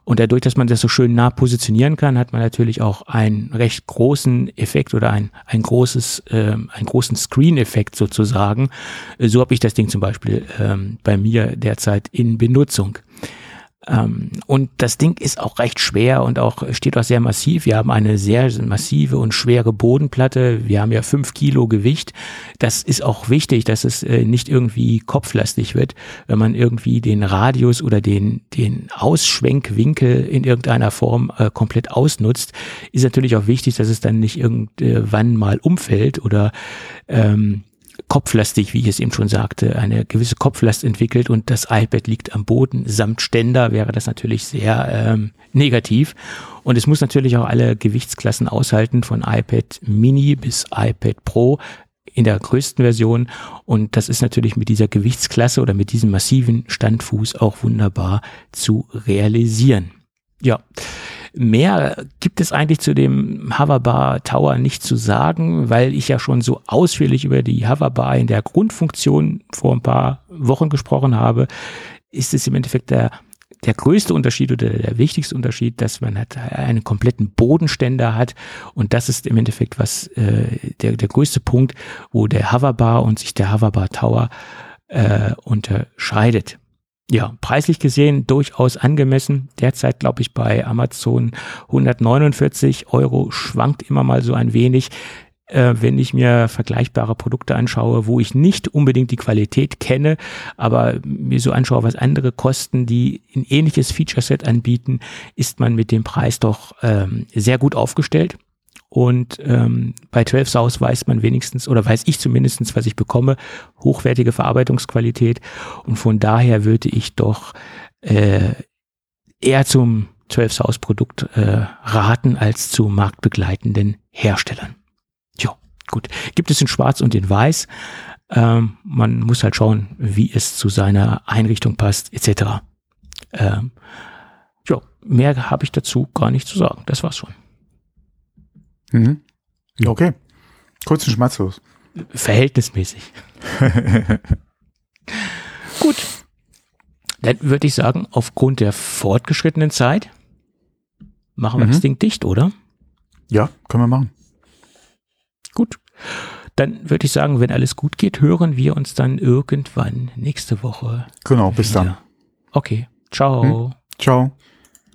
Und dadurch, dass man das so schön nah positionieren kann, hat man natürlich auch einen recht großen Effekt oder ein, ein großes, äh, einen großen Screen-Effekt sozusagen. So habe ich das Ding zum Beispiel ähm, bei mir derzeit in Benutzung. Ähm, und das Ding ist auch recht schwer und auch steht auch sehr massiv. Wir haben eine sehr massive und schwere Bodenplatte. Wir haben ja fünf Kilo Gewicht. Das ist auch wichtig, dass es äh, nicht irgendwie kopflastig wird, wenn man irgendwie den Radius oder den, den Ausschwenkwinkel in irgendeiner Form äh, komplett ausnutzt. Ist natürlich auch wichtig, dass es dann nicht irgendwann mal umfällt oder ähm, kopflastig, wie ich es eben schon sagte, eine gewisse Kopflast entwickelt und das iPad liegt am Boden samt Ständer, wäre das natürlich sehr ähm, negativ. Und es muss natürlich auch alle Gewichtsklassen aushalten, von iPad Mini bis iPad Pro in der größten Version. Und das ist natürlich mit dieser Gewichtsklasse oder mit diesem massiven Standfuß auch wunderbar zu realisieren. Ja. Mehr gibt es eigentlich zu dem Hoverbar Tower nicht zu sagen, weil ich ja schon so ausführlich über die Hoverbar in der Grundfunktion vor ein paar Wochen gesprochen habe, ist es im Endeffekt der der größte Unterschied oder der wichtigste Unterschied, dass man halt einen kompletten Bodenständer hat. Und das ist im Endeffekt was äh, der der größte Punkt, wo der Hoverbar und sich der Hoverbar Tower äh, unterscheidet ja, preislich gesehen durchaus angemessen. Derzeit glaube ich bei Amazon 149 Euro schwankt immer mal so ein wenig. Äh, wenn ich mir vergleichbare Produkte anschaue, wo ich nicht unbedingt die Qualität kenne, aber mir so anschaue, was andere kosten, die ein ähnliches Feature-Set anbieten, ist man mit dem Preis doch ähm, sehr gut aufgestellt. Und ähm, bei 12 South weiß man wenigstens, oder weiß ich zumindestens, was ich bekomme, hochwertige Verarbeitungsqualität. Und von daher würde ich doch äh, eher zum 12 South Produkt äh, raten als zu marktbegleitenden Herstellern. Tja, gut. Gibt es in Schwarz und in Weiß. Ähm, man muss halt schauen, wie es zu seiner Einrichtung passt, etc. Ähm, ja, mehr habe ich dazu gar nicht zu sagen. Das war's schon. Mhm. Okay. Kurz und schmerzlos. Verhältnismäßig. Gut. Dann würde ich sagen, aufgrund der fortgeschrittenen Zeit machen wir Mhm. das Ding dicht, oder? Ja, können wir machen. Gut. Dann würde ich sagen, wenn alles gut geht, hören wir uns dann irgendwann nächste Woche. Genau, bis dann. Okay. Ciao. Ciao.